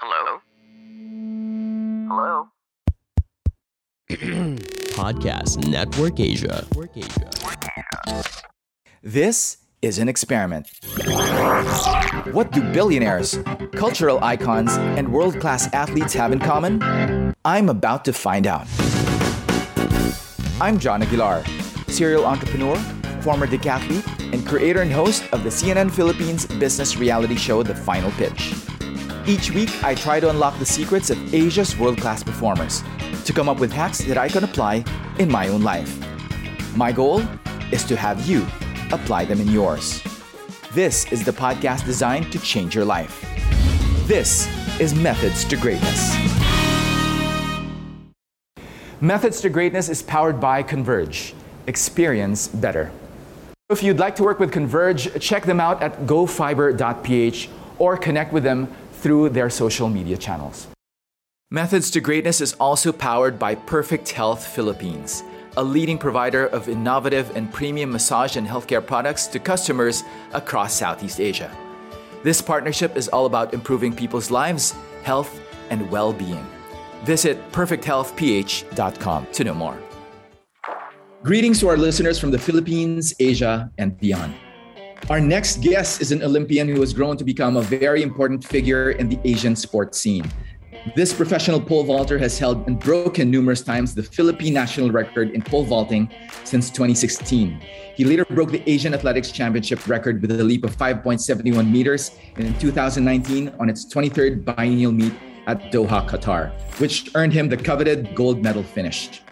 Hello? Hello? Podcast Network Asia. This is an experiment. What do billionaires, cultural icons, and world class athletes have in common? I'm about to find out. I'm John Aguilar, serial entrepreneur, former decathlete, and creator and host of the CNN Philippines business reality show The Final Pitch. Each week, I try to unlock the secrets of Asia's world class performers to come up with hacks that I can apply in my own life. My goal is to have you apply them in yours. This is the podcast designed to change your life. This is Methods to Greatness. Methods to Greatness is powered by Converge. Experience better. If you'd like to work with Converge, check them out at gofiber.ph or connect with them through their social media channels. Methods to Greatness is also powered by Perfect Health Philippines, a leading provider of innovative and premium massage and healthcare products to customers across Southeast Asia. This partnership is all about improving people's lives, health, and well being. Visit perfecthealthph.com to know more. Greetings to our listeners from the Philippines, Asia, and beyond. Our next guest is an Olympian who has grown to become a very important figure in the Asian sports scene. This professional pole vaulter has held and broken numerous times the Philippine national record in pole vaulting since 2016. He later broke the Asian Athletics Championship record with a leap of 5.71 meters in 2019 on its 23rd biennial meet at Doha, Qatar, which earned him the coveted gold medal finish.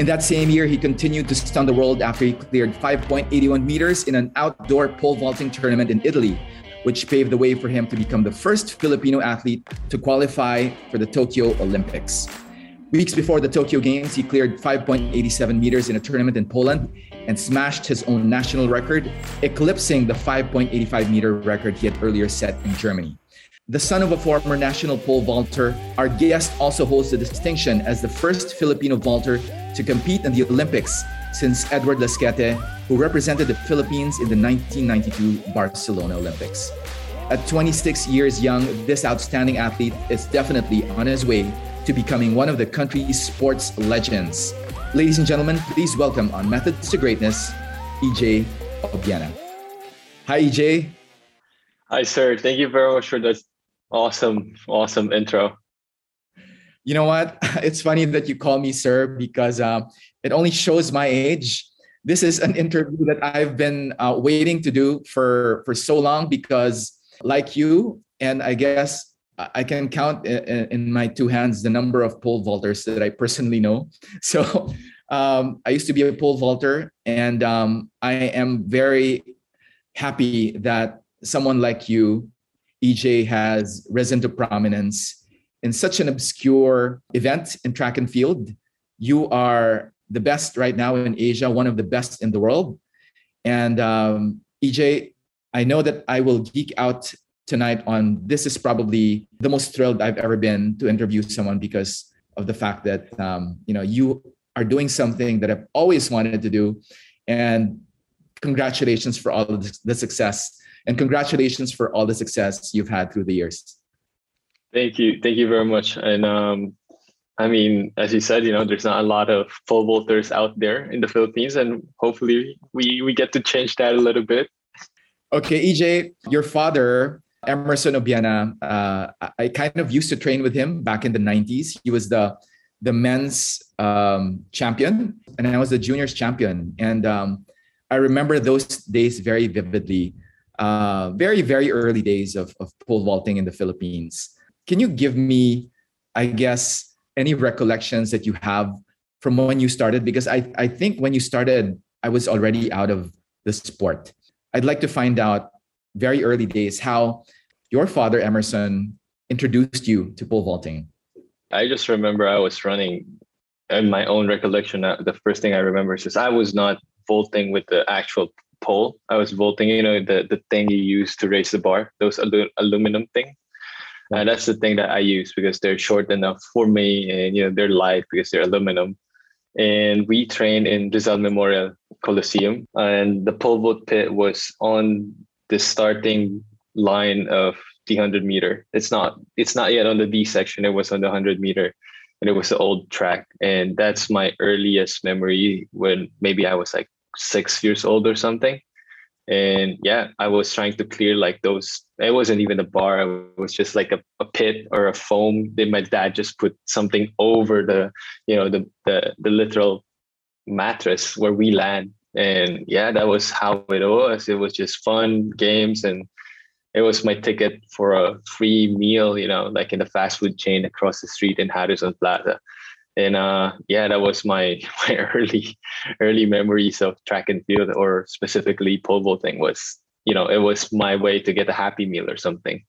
In that same year, he continued to stun the world after he cleared 5.81 meters in an outdoor pole vaulting tournament in Italy, which paved the way for him to become the first Filipino athlete to qualify for the Tokyo Olympics. Weeks before the Tokyo Games, he cleared 5.87 meters in a tournament in Poland and smashed his own national record, eclipsing the 5.85 meter record he had earlier set in Germany. The son of a former national pole vaulter, our guest also holds the distinction as the first Filipino vaulter to compete in the Olympics since Edward Lasquete, who represented the Philippines in the 1992 Barcelona Olympics. At 26 years young, this outstanding athlete is definitely on his way to becoming one of the country's sports legends. Ladies and gentlemen, please welcome on Methods to Greatness, EJ Obiena. Hi, EJ. Hi, sir. Thank you very much for this awesome, awesome intro. You know what? It's funny that you call me sir because uh, it only shows my age. This is an interview that I've been uh, waiting to do for for so long because, like you, and I guess I can count in, my two hands the number of pole vaulters that I personally know. So um, I used to be a pole vaulter, and um, I am very happy that someone like you, EJ, has risen to prominence in such an obscure event in track and field. You are the best right now in Asia, one of the best in the world. And um, EJ, I know that I will geek out tonight on this is probably the most thrilled I've ever been to interview someone because of the fact that um, you know you are doing something that I've always wanted to do, and congratulations for all of the success and congratulations for all the success you've had through the years. Thank you, thank you very much, and um, I mean, as you said, you know, there's not a lot of pole vaulters out there in the Philippines, and hopefully we we get to change that a little bit. Okay, EJ, your father, Emerson Obiena, uh, I kind of used to train with him back in the 90s. He was the the men's um, champion, and I was the juniors champion. And um, I remember those days very vividly. Uh, very, very early days of, of pole vaulting in the Philippines. Can you give me, I guess, any recollections that you have from when you started? Because I, I think when you started, I was already out of the sport. I'd like to find out very early days how your father, Emerson, introduced you to pole vaulting. I just remember I was running, and my own recollection, uh, the first thing I remember is I was not vaulting with the actual pole. I was vaulting, you know, the, the thing you use to raise the bar, those alu- aluminum thing. Uh, that's the thing that I use because they're short enough for me and, you know, they're light because they're aluminum. And we trained in Rizal Memorial Coliseum and the pole vault pit was on the starting line of the 100 meter. It's not it's not yet on the D section. It was on the 100 meter and it was the old track. And that's my earliest memory when maybe I was like six years old or something. And yeah, I was trying to clear like those. It wasn't even a bar. It was just like a, a pit or a foam. Then my dad just put something over the, you know, the the the literal mattress where we land. And yeah, that was how it was. It was just fun games and it was my ticket for a free meal, you know, like in the fast food chain across the street in Harrison Plaza. And uh, yeah, that was my my early early memories of track and field, or specifically pole vaulting. Was you know, it was my way to get a happy meal or something.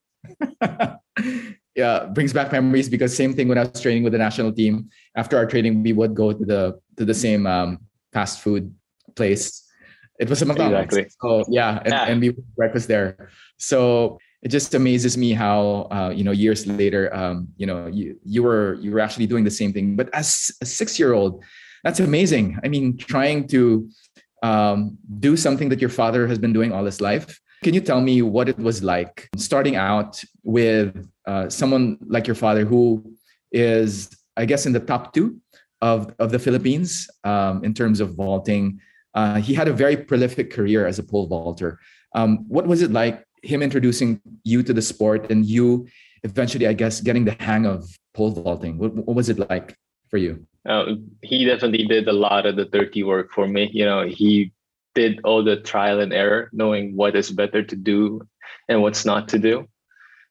yeah, brings back memories because same thing when I was training with the national team. After our training, we would go to the to the same um, fast food place. It was a McDonald's. Exactly. So yeah, and, yeah. and we breakfast there. So it just amazes me how uh, you know years later um, you know you you were you were actually doing the same thing. But as a six year old that's amazing. I mean trying to um, do something that your father has been doing all his life. Can you tell me what it was like starting out with uh, someone like your father who is i guess in the top two of, of the philippines um, in terms of vaulting? Uh, he had a very prolific career as a pole vaulter. Um, what was it like him introducing you to the sport and you eventually, I guess, getting the hang of pole vaulting. What, what was it like for you? Uh, he definitely did a lot of the dirty work for me. You know, he did all the trial and error, knowing what is better to do and what's not to do.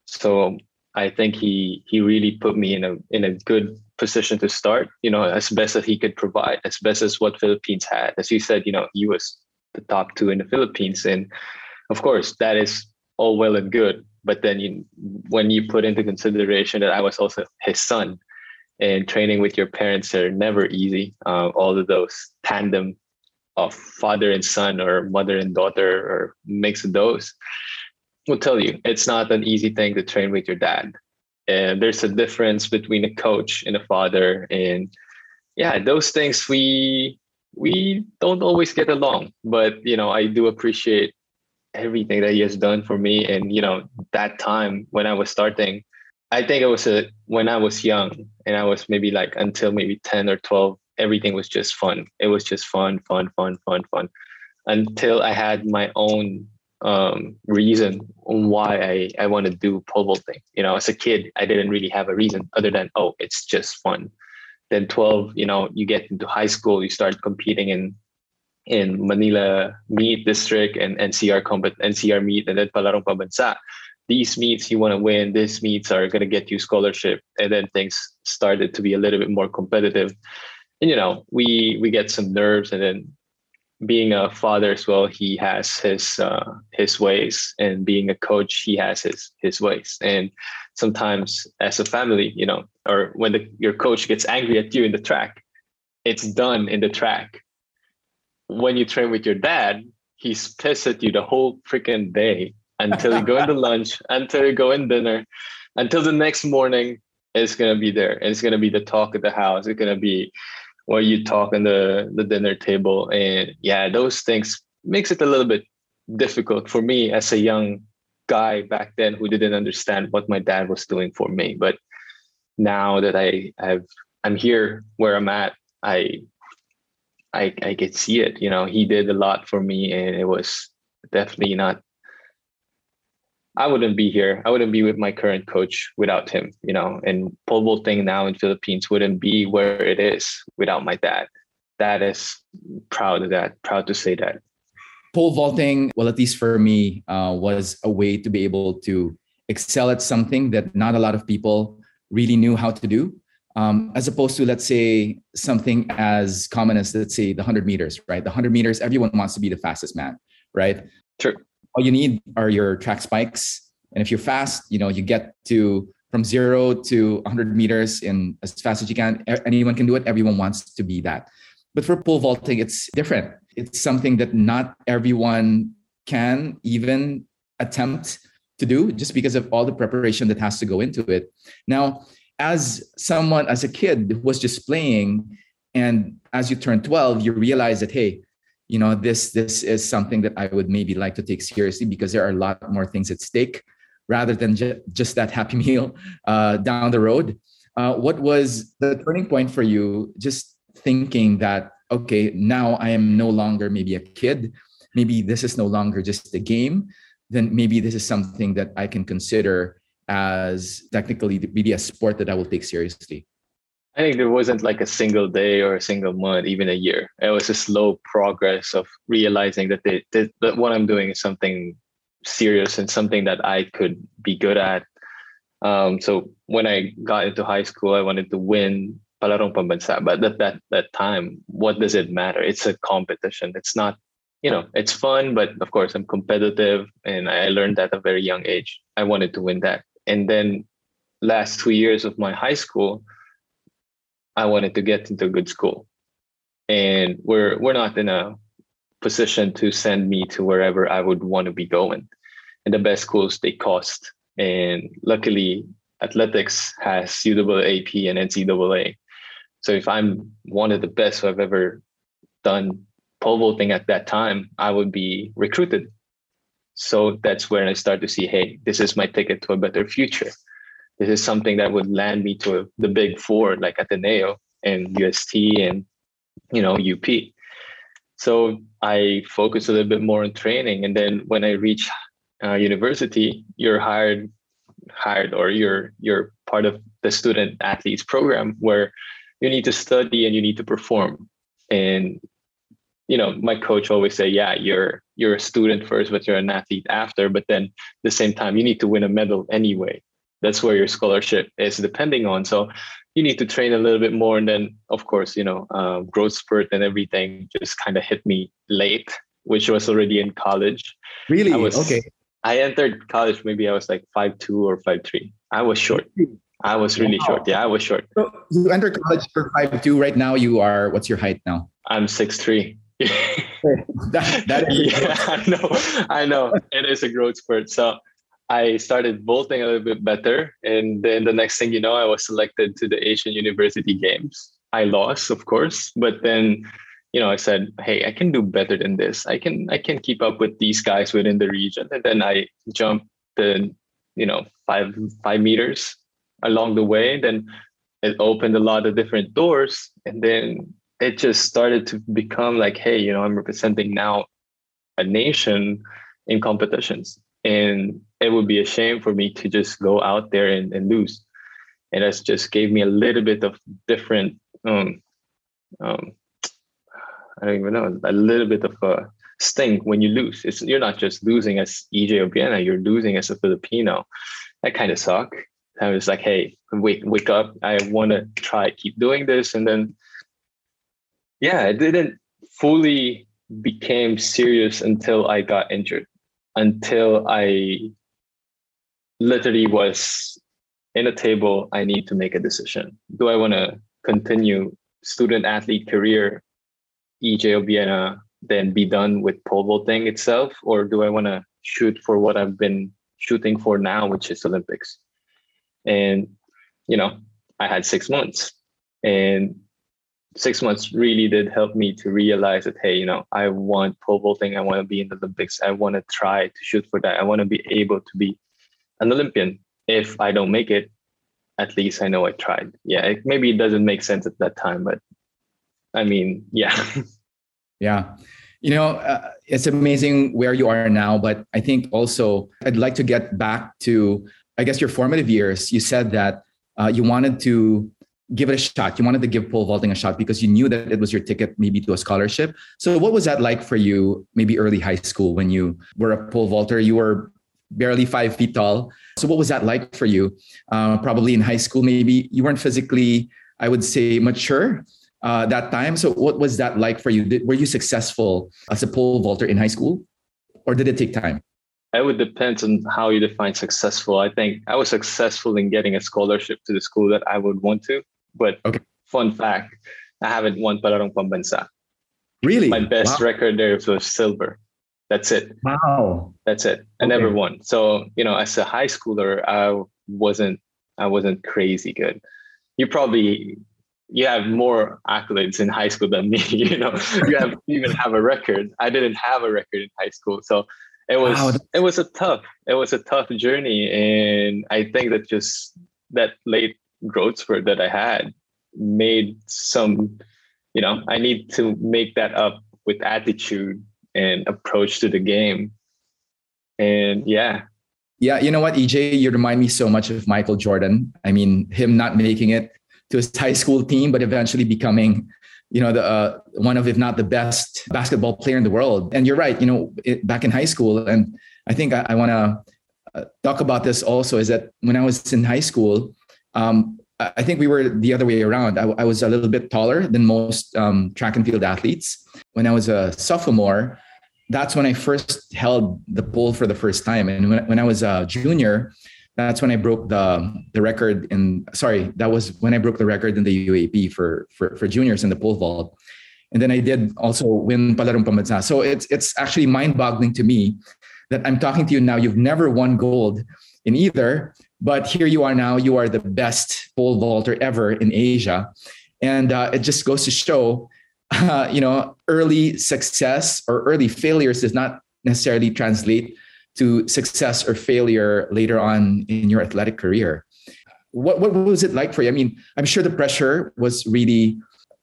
So I think he he really put me in a in a good position to start. You know, as best as he could provide, as best as what Philippines had. As you said, you know, he was the top two in the Philippines, and of course that is all well and good but then you when you put into consideration that i was also his son and training with your parents are never easy uh, all of those tandem of father and son or mother and daughter or mix of those will tell you it's not an easy thing to train with your dad. And there's a difference between a coach and a father and yeah those things we we don't always get along but you know i do appreciate everything that he has done for me. And you know, that time when I was starting, I think it was a when I was young and I was maybe like until maybe 10 or 12, everything was just fun. It was just fun, fun, fun, fun, fun. Until I had my own um, reason why I, I want to do pole vaulting. You know, as a kid, I didn't really have a reason other than, oh, it's just fun. Then 12, you know, you get into high school, you start competing in in Manila Meet District and NCR Combat NCR Meet and then Palarong Pambansa. These meets you want to win, these meets are going to get you scholarship. And then things started to be a little bit more competitive. And you know, we we get some nerves and then being a father as well, he has his uh, his ways, and being a coach, he has his his ways. And sometimes, as a family, you know, or when the, your coach gets angry at you in the track, it's done in the track when you train with your dad, he's pissed at you the whole freaking day until you go into lunch, until you go in dinner, until the next morning. It's gonna be there. It's gonna be the talk of the house. It's gonna be what you talk on the the dinner table, and yeah, those things makes it a little bit difficult for me as a young guy back then who didn't understand what my dad was doing for me. But now that I have I'm here where I'm at, I I I could see it. You know, he did a lot for me, and it was definitely not. I wouldn't be here. I wouldn't be with my current coach without him. You know, and pole vaulting now in Philippines wouldn't be where it is without my dad. That is proud of that. Proud to say that. Pole vaulting, well, at least for me, uh, was a way to be able to excel at something that not a lot of people really knew how to do um, as opposed to let's say something as common as let's say the 100 meters right? The 100 meters everyone wants to be the fastest man right? True. All you need are your track spikes. And if you're fast you know you get to from zero to 100 meters in as fast as you can. Anyone can do it. Everyone wants to be that. But for pole vaulting it's different. It's something that not everyone can even attempt to do just because of all the preparation that has to go into it. Now as someone as a kid who was just playing and as you turn 12 you realize that hey you know this this is something that i would maybe like to take seriously because there are a lot more things at stake rather than ju- just that happy meal uh, down the road. Uh, what was the turning point for you? Just thinking that, okay, now I am no longer maybe a kid. Maybe this is no longer just a game. Then maybe this is something that I can consider as technically really a sport that I will take seriously. I think there wasn't like a single day or a single month, even a year. It was a slow progress of realizing that, they, that, that what I'm doing is something serious and something that I could be good at. Um, so when I got into high school, I wanted to win Palarong Pambansa. But at that, that time, what does it matter? It's a competition. It's not, you know, it's fun, but of course I'm competitive and I learned that at a very young age. I wanted to win that. And then last two years of my high school, I wanted to get into a good school. And we're we're not in a position to send me to wherever I would want to be going. And the best schools they cost. And luckily athletics has UAAP and NCAA. So if I'm one of the best who have ever done pole vaulting at that time, I would be recruited. So that's when I start to see, hey, this is my ticket to a better future. This is something that would land me to the big four like Ateneo and UST and you know UP. So I focus a little bit more on training, and then when I reach uh, university, you're hired, hired, or you're you're part of the student athletes program where you need to study and you need to perform. And you know, my coach always say, "Yeah, you're you're a student first, but you're an athlete after." But then, at the same time, you need to win a medal anyway. That's where your scholarship is depending on. So you need to train a little bit more. And then of course you know uh, growth spurt and everything just kind of hit me late which was already in college. Really? I was, okay. I entered college maybe i was like five two or five three. I was short. I was really wow. short. Yeah i was short. So you entered college for five two. Right now you are what's your height now? I'm six three that, that is yeah, I know. I know. It is a growth spurt. So I started vaulting a little bit better. And then the next thing you know, I was selected to the Asian University Games. I lost, of course, but then you know, I said, "Hey, I can do better than this. I can, I can keep up with these guys within the region." And then I jumped the, you know, five five meters along the way. Then it opened a lot of different doors, and then it just started to become like, "Hey, you know, I'm representing now a nation in competitions." and it would be a shame for me to just go out there and, and lose. And that's just gave me a little bit of different um, um, i don't even know a little bit of a sting when you lose. It's you're not just losing as ej obiena you're losing as a filipino. That kind of suck. I was like hey wake wake up. I want to try keep doing this. And then yeah it didn't fully became serious until i got injured until I literally was in a table, I need to make a decision. Do I want to continue student athlete career, EJ Obiena, then be done with pole vaulting itself, or do I want to shoot for what I've been shooting for now, which is Olympics? And you know, I had six months, and six months really did help me to realize that hey you know i want pole vaulting i want to be in the olympics i want to try to shoot for that i want to be able to be an olympian. If i don't make it at least i know i tried. Yeah it, maybe it doesn't make sense at that time but i mean yeah. Yeah. You know uh, it's amazing where you are now but i think also i'd like to get back to i guess your formative years. You said that uh, you wanted to give it a shot. You wanted to give pole vaulting a shot because you knew that it was your ticket maybe to a scholarship. So what was that like for you, maybe early high school when you were a pole vaulter? You were barely five feet tall. So what was that like for you? Uh, probably in high school, maybe you weren't physically, I would say, mature uh, that time. So what was that like for you? Did, were you successful as a pole vaulter in high school or did it take time? It would depend on how you define successful. I think I was successful in getting a scholarship to the school that I would want to. But okay. fun fact, I haven't won Palarong Pambansa. Really? My best wow. record there was silver. That's it. Wow. That's it. I okay. never won. So, you know, as a high schooler, I wasn't I wasn't crazy good. You probably you have more accolades in high school than me, you know. You have even have a record. I didn't have a record in high school. So it was Wow. it was a tough it was a tough journey and i think that just that late growth spurt that i had made some you know i need to make that up with attitude and approach to the game and yeah Yeah, you know what, EJ, you remind me so much of Michael Jordan. I mean, him not making it to his high school team, but eventually becoming, you know, the uh, one of, if not the best basketball player in the world. And you're right, you know, it, back in high school, and I think I, I want to uh, talk about this also. Is that when I was in high school, um, I think we were the other way around. I, I was a little bit taller than most um, track and field athletes. When I was a sophomore, that's when I first held the pole for the first time. And when, when I was a junior, that's when I broke the the record in sorry, that was when I broke the record in the UAAP for for, for juniors in the pole vault. And then I did also win Palarong Pambansa. So it's it's actually mind-boggling to me that I'm talking to you now. You've never won gold in either, but here you are now. You are the best pole vaulter ever in Asia, and uh, it just goes to show uh, you know, early success or early failures does not necessarily translate to success or failure later on in your athletic career. What what was it like for you? I mean, I'm sure the pressure was really,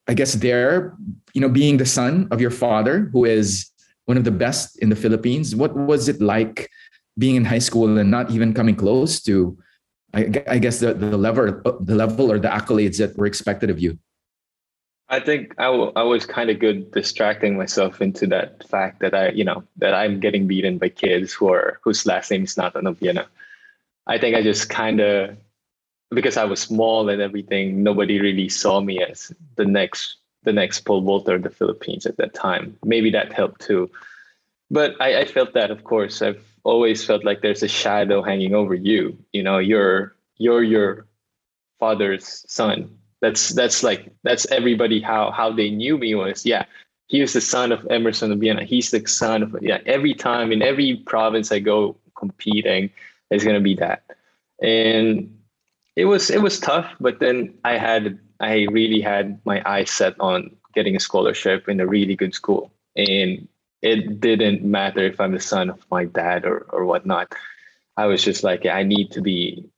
I guess, there. You know, being the son of your father, who is one of the best in the Philippines. What was it like being in high school and not even coming close to, I, I guess, the the level the level or the accolades that were expected of you? I think I, w- I was kind of good distracting myself into that fact that I, you know, that I'm getting beaten by kids who are whose last name is not an Obiena. I think I just kind of, because I was small and everything, nobody really saw me as the next the next pole vaulter of the Philippines at that time. Maybe that helped too. But I, I felt that, of course, I've always felt like there's a shadow hanging over you. You know, you're you're your father's son. That's that's like that's everybody how how they knew me was yeah he was the son of emerson Obiena. He's the son of yeah every time in every province i go competing going to be that. And it was it was tough but then i had i really had my eyes set on getting a scholarship in a really good school. And it didn't matter if i'm the son of my dad or or whatnot i was just like i need to be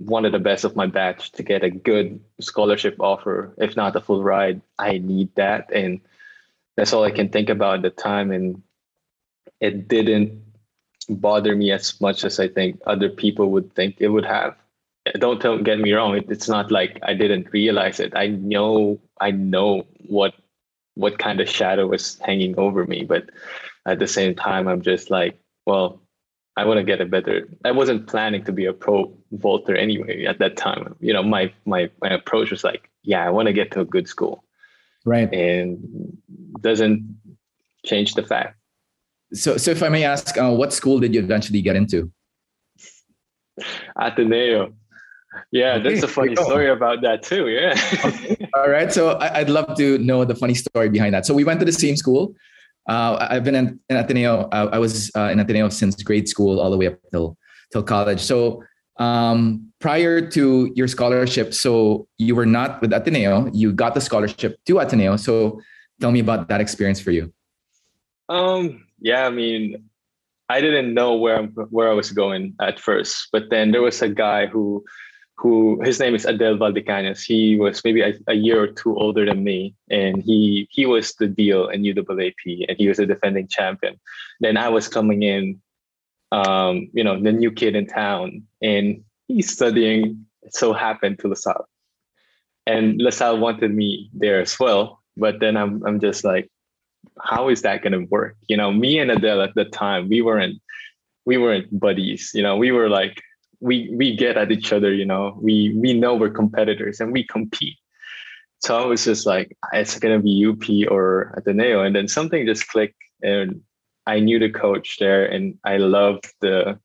one of the best of my batch to get a good scholarship offer, if not a full ride. I need that. And that's all I can think about at the time. And it didn't bother me as much as I think other people would think it would have. Don't get me wrong. It, it's not like I didn't realize it. I know I know what what kind of shadow was hanging over me. But at the same time, I'm just like, well, I want to get a better. I wasn't planning to be a pro vaulter anyway at that time. You know, my my my approach was like, yeah, I want to get to a good school, Right. and doesn't change the fact. So, so if I may ask, uh, what school did you eventually get into? Ateneo. Yeah, Okay, that's a funny story about that too. Yeah. All right. So I, I'd love to know the funny story behind that. So we went to the same school. Uh, I've been in, in Ateneo. Uh, I was uh, in Ateneo since grade school all the way up till till college. So um, prior to your scholarship, so you were not with Ateneo. You got the scholarship to Ateneo. So tell me about that experience for you. Um, yeah, I mean, I didn't know where I'm, where I was going at first, but then there was a guy who, who his name is Adel Valdecañas. He was maybe a, a year or two older than me, and he he was the deal in UAAP, and he was a defending champion. Then I was coming in, um, you know, the new kid in town, and he's studying. So happened to LaSalle, and LaSalle wanted me there as well. But then I'm I'm just like how is that going to work? You know, me and Adel at the time, we weren't, we weren't buddies. You know, we were like, we we get at each other. You know, we we know we're competitors and we compete. So I was just like, ah, it's going to be UP or Ateneo, and then something just clicked, and I knew the coach there, and I loved the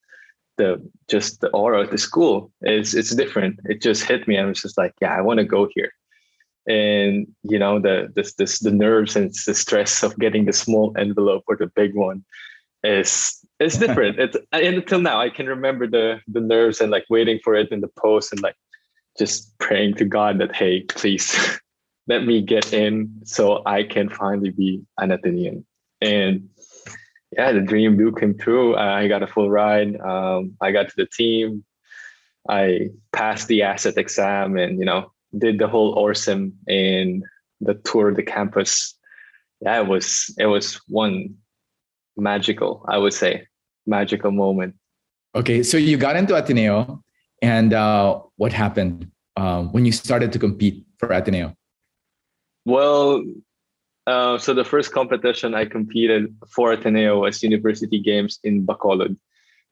the just the aura of the school. It's it's different. It just hit me. I was just like, yeah, I want to go here and you know the this this the nerves and the stress of getting the small envelope or the big one is it's different it's until now i can remember the the nerves and like waiting for it in the post and like just praying to god that hey please let me get in so i can finally be an Atenean and yeah, the dream do came true. I got a full ride. Um, I got to the team. I passed the ACET exam and, you know, did the whole OrSem and the tour of the campus. Yeah, it was it was one magical, I would say, magical moment. Okay, so you got into Ateneo, and uh, what happened uh, when you started to compete for Ateneo? Well, uh, so the first competition I competed for Ateneo was University Games in Bacolod.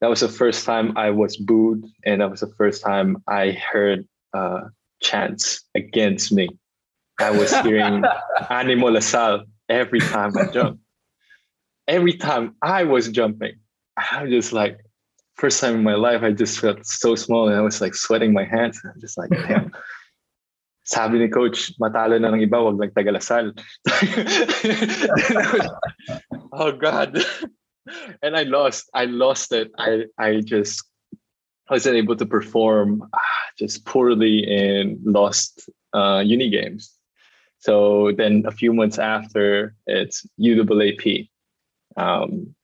That was the first time I was booed, and that was the first time I heard uh, chants against me. I was hearing Animo La Salle every time I jumped. Every time I was jumping, I was just like, first time in my life, I just felt so small and I was like sweating my hands. I'm just like, damn. Sabi ni coach, matalo na ng iba, wag lang tagalasal. oh God. And I lost. I lost it. I I just wasn't able to perform ah, just poorly and lost uh, uni games. So then a few months after, it's UAAP. Um,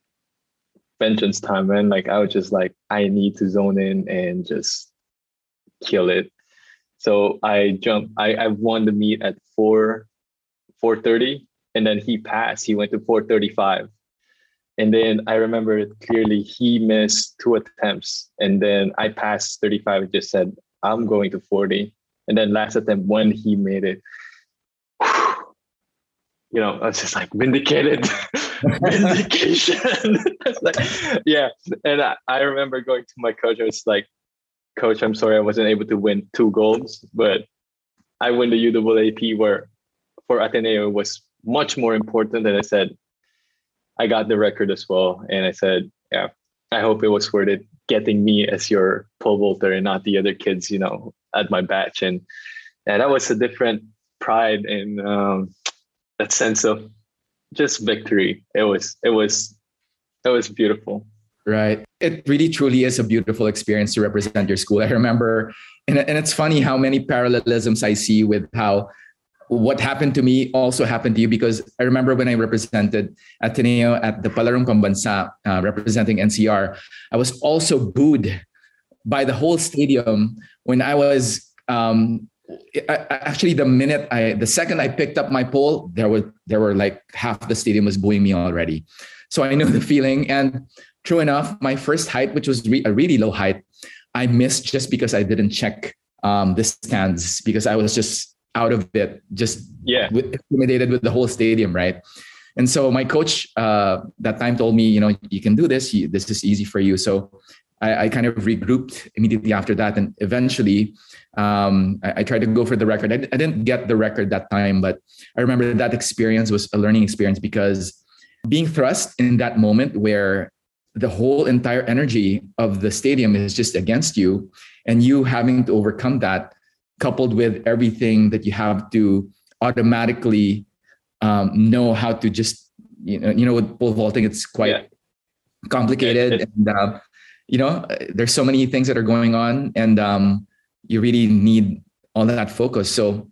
vengeance time, man. Like I was just like, I need to zone in and just kill it. So I jumped. I, I won the meet at four, four thirty, and then he passed. He went to four thirty five, and then I remember clearly he missed two attempts, and then I passed thirty five. Just said I'm going to forty, and then last attempt when he made it, you know, I was just like vindicated, vindication. like, yeah, and I, I remember going to my coach. I was like, coach, I'm sorry I wasn't able to win two golds, but I win the UAAP where for Ateneo was much more important. And I said, I got the record as well. And I said, yeah, I hope it was worth it getting me as your pole vaulter and not the other kids, you know, at my batch. And, and that was a different pride and um, that sense of just victory. It was, it was, it was beautiful. Right. It really truly is a beautiful experience to represent your school. I remember, and, and it's funny how many parallelisms I see with how what happened to me also happened to you because I remember when I represented Ateneo at the Palarong Pambansa uh, representing NCR, I was also booed by the whole stadium when I was um, actually the minute I the second I picked up my pole, there were there were like half the stadium was booing me already. So I know the feeling and true enough, my first height, which was re- a really low height, I missed just because I didn't check um, the stands because I was just out of it, just yeah, with, intimidated with the whole stadium, right? And so my coach uh, that time told me, you know, you can do this. You, this is easy for you. So I, I, kind of regrouped immediately after that, and eventually um, I, I, tried to go for the record. I, I didn't get the record that time, but I remember that experience was a learning experience because being thrust in that moment where the whole entire energy of the stadium is just against you and you having to overcome that coupled with everything that you have to automatically um, know how to just you know you know with pole vaulting it's quite yeah. complicated and uh, you know there's so many things that are going on and um, you really need all that focus so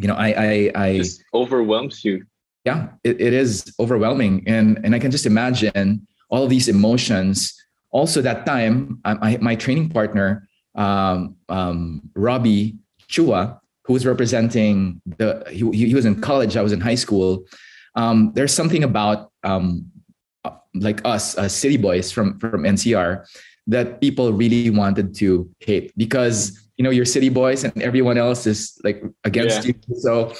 you know i i, I just overwhelms you yeah it, it is overwhelming and and i can just imagine all these emotions. Also, that time, I, my training partner, um, um, Robbie Chua, who was representing the, he, he was in college, I was in high school. Um, there's something about um, like us, uh, city boys from, from NCR, that people really wanted to hate because you know you're city boys and everyone else is like against yeah. you. So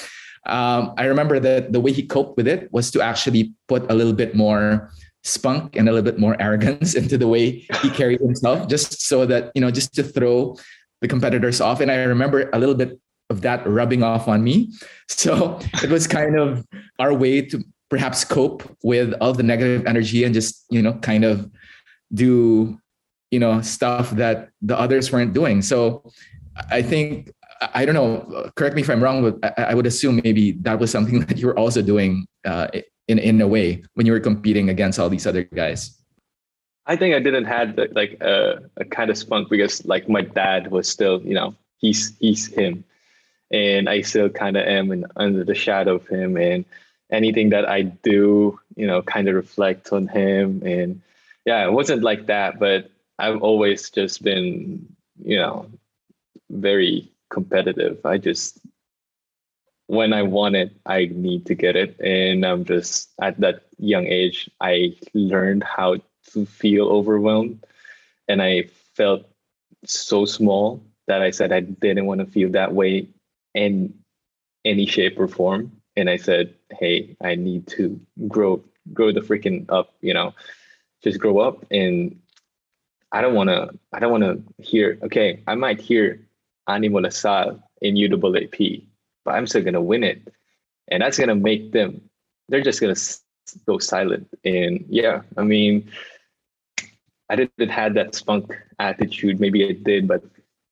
um, I remember that the way he coped with it was to actually put a little bit more spunk and a little bit more arrogance into the way he carried himself, just so that, you know, just to throw the competitors off. And I remember a little bit of that rubbing off on me. So it was kind of our way to perhaps cope with all the negative energy and just, you know, kind of do, you know, stuff that the others weren't doing. So I think I don't know. Correct me if I'm wrong, but I, would assume maybe that was something that you were also doing uh, in in a way when you were competing against all these other guys? I think I didn't have like a, kind of spunk because like my dad was still, you know, he's he's him, and I still kind of am in, under the shadow of him, and anything that I do, you know, kind of reflect on him. And yeah, it wasn't like that, but I've always just been, you know, very competitive. I just when I want it, I need to get it. And I'm just at that young age, I learned how to feel overwhelmed. And I felt so small that I said I didn't want to feel that way in any shape or form. And I said, hey, I need to grow, grow the freaking up, you know, just grow up. And I don't want to, I don't want to hear, okay, I might hear Animo La Salle in UAAP, but I'm still to win it. And that's to make them, they're just to go silent. And yeah, I mean, I didn't have that spunk attitude. Maybe I did, but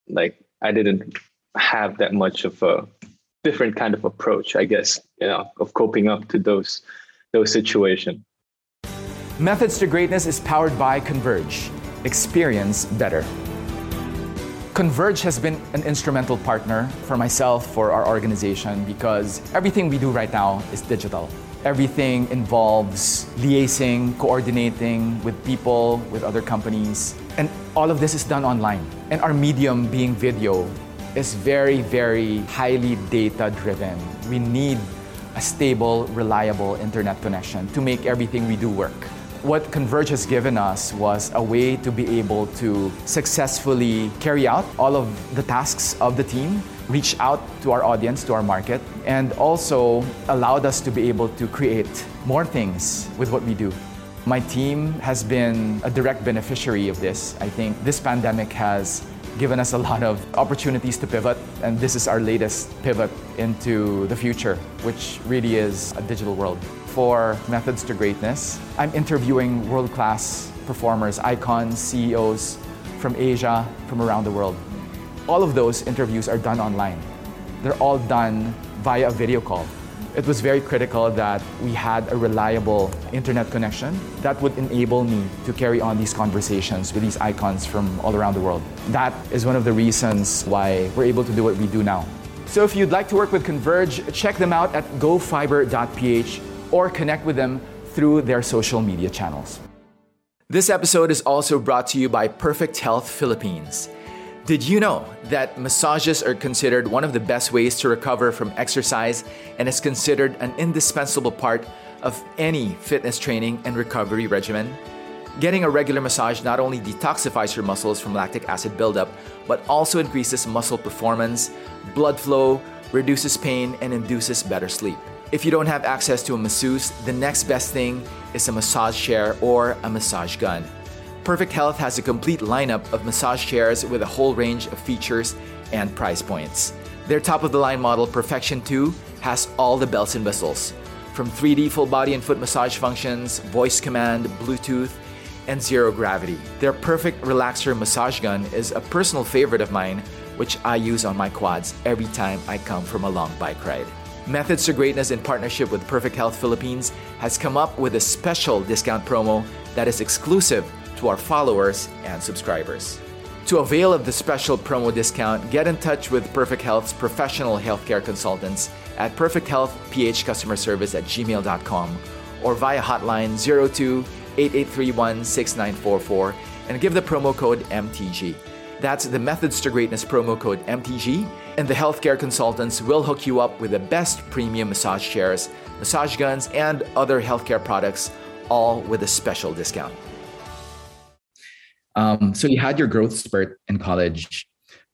like I didn't have that much of a different kind of approach, I guess, you know, of coping up to those those situations. Methods to Greatness is powered by Converge. Experience better. Converge has been an instrumental partner for myself, for our organization, because everything we do right now is digital. Everything involves liaising, coordinating with people, with other companies, and all of this is done online. And our medium being video is very, very highly data driven. We need a stable, reliable internet connection to make everything we do work what Converge has given us was a way to be able to successfully carry out all of the tasks of the team, reach out to our audience, to our market, and also allowed us to be able to create more things with what we do. My team has been a direct beneficiary of this. I think this pandemic has given us a lot of opportunities to pivot, and this is our latest pivot into the future, which really is a digital world for Methods to Greatness. I'm interviewing world class performers, icons, CEOs from Asia, from around the world. All of those interviews are done online. They're all done via a video call. It was very critical that we had a reliable internet connection that would enable me to carry on these conversations with these icons from all around the world. That is one of the reasons why we're able to do what we do now. So if you'd like to work with Converge, check them out at gofiber.ph or connect with them through their social media channels. This episode is also brought to you by Perfect Health Philippines. Did you know that massages are considered one of the best ways to recover from exercise and is considered an indispensable part of any fitness training and recovery regimen? Getting a regular massage not only detoxifies your muscles from lactic acid buildup, but also increases muscle performance, blood flow, reduces pain, and induces better sleep. If you don't have access to a masseuse, the next best thing is a massage chair or a massage gun. Perfect Health has a complete lineup of massage chairs with a whole range of features and price points. Their top of the line model, Perfection 2, has all the bells and whistles. From 3D full body and foot massage functions, voice command, Bluetooth, and zero gravity. Their perfect relaxer massage gun is a personal favorite of mine, which I use on my quads every time I come from a long bike ride. Methods to Greatness, in partnership with Perfect Health Philippines, has come up with a special discount promo that is exclusive to our followers and subscribers. To avail of the special promo discount, get in touch with Perfect Health's professional healthcare consultants at Perfect Health PH Customer Service at gmail.com or via hotline 02 8831 6944 and give the promo code MTG. That's the Methods to Greatness promo code MTG, and the healthcare consultants will hook you up with the best premium massage chairs, massage guns, and other healthcare products, all with a special discount. Um, so you had your growth spurt in college.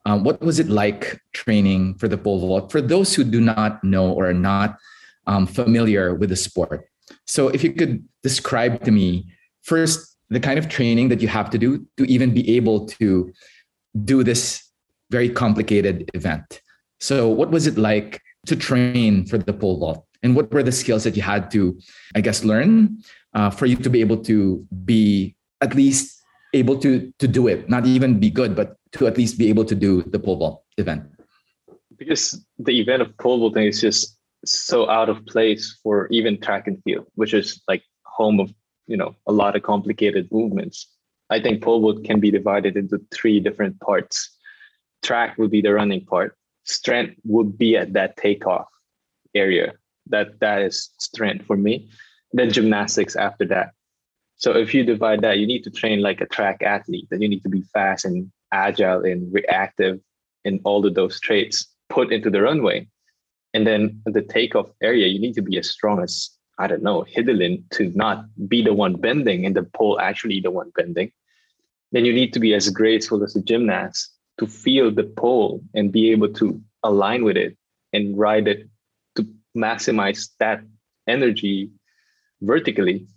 Um, what was it like training for the pole vault? For those who do not know or are not um, familiar with the sport, so if you could describe to me first the kind of training that you have to do to even be able to do this very complicated event. So, what was it like to train for the pole vault? And what were the skills that you had to, I guess, learn uh, for you to be able to be at least able to to do it, not even be good, but to at least be able to do the pole vault event? Because the event of pole vaulting is just so out of place for even track and field, which is like home of you know a lot of complicated movements. I think pole vault can be divided into three different parts. Track would be the running part. Strength would be at that takeoff area. That that is strength for me. Then gymnastics after that. So if you divide that, you need to train like a track athlete. Then you need to be fast and agile and reactive in all of those traits put into the runway. And then the takeoff area, you need to be as strong as I don't know, Hidilyn to not be the one bending and the pole actually the one bending. Then you need to be as graceful as a gymnast to feel the pole and be able to align with it and ride it to maximize that energy vertically.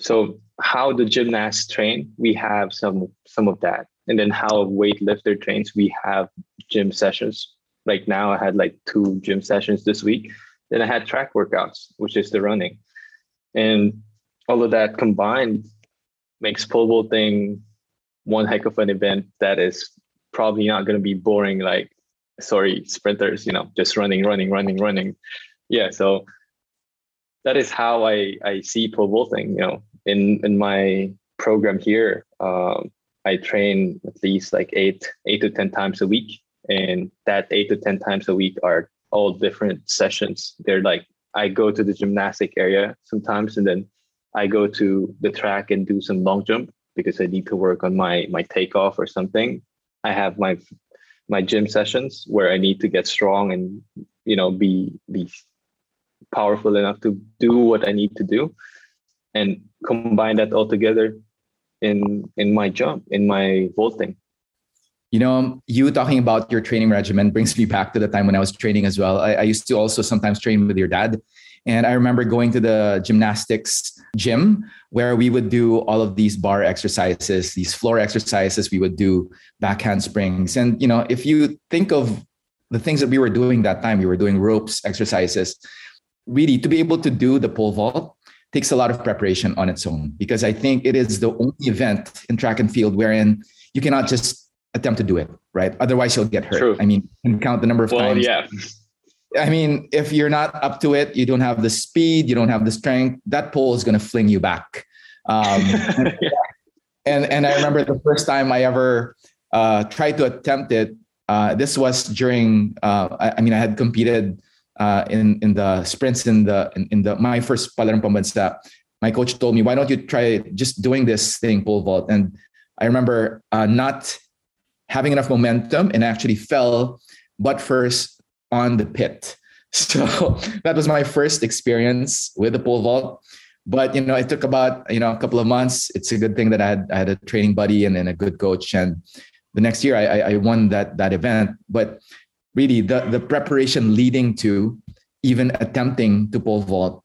So how the gymnasts train, we have some some of that. And then how a weightlifter trains, we have gym sessions. Like now I had like two gym sessions this week. Then I had track workouts, which is the running. And all of that combined makes pole vaulting one heck of an event that is probably not going to be boring like sorry sprinters you know just running running running running yeah so that is how i i see pole vaulting you know in in my program here um, i train at least like eight eight to ten times a week. And that eight to ten times a week are all different sessions. They're like i go to the gymnastic area sometimes and then i go to the track and do some long jump because I need to work on my my takeoff or something. I have my my gym sessions where I need to get strong and you know be be powerful enough to do what I need to do, and combine that all together in in my jump in my vaulting. You know, um, you talking about your training regimen brings me back to the time when I was training as well. I, I used to also sometimes train with your dad, and I remember going to the gymnastics gym where we would do all of these bar exercises, these floor exercises. We would do backhand springs And, you know, if you think of the things that we were doing that time, we were doing ropes exercises. Really, to be able to do the pole vault takes a lot of preparation on its own because I think it is the only event in track and field wherein you cannot just attempt to do it, right? Otherwise, you'll get hurt. True. I mean, you can count the number of well, times. yeah. I mean, if you're not up to it, you don't have the speed, you don't have the strength, that pole is going to fling you back. Um, and, and I remember the first time I ever uh, tried to attempt it. Uh, this was during. Uh, I, I, mean, I had competed uh, in in the sprints in the in, in the my first Palarong Pambansa. My coach told me, "Why don't you try just doing this thing pole vault?" And I remember uh, not having enough momentum and actually fell butt first on the pit. So that was my first experience with the pole vault. But you know, it took about you know a couple of months. It's a good thing that I had I had a training buddy and then a good coach. And the next year I, I won that that event. But really the the preparation leading to even attempting to pole vault,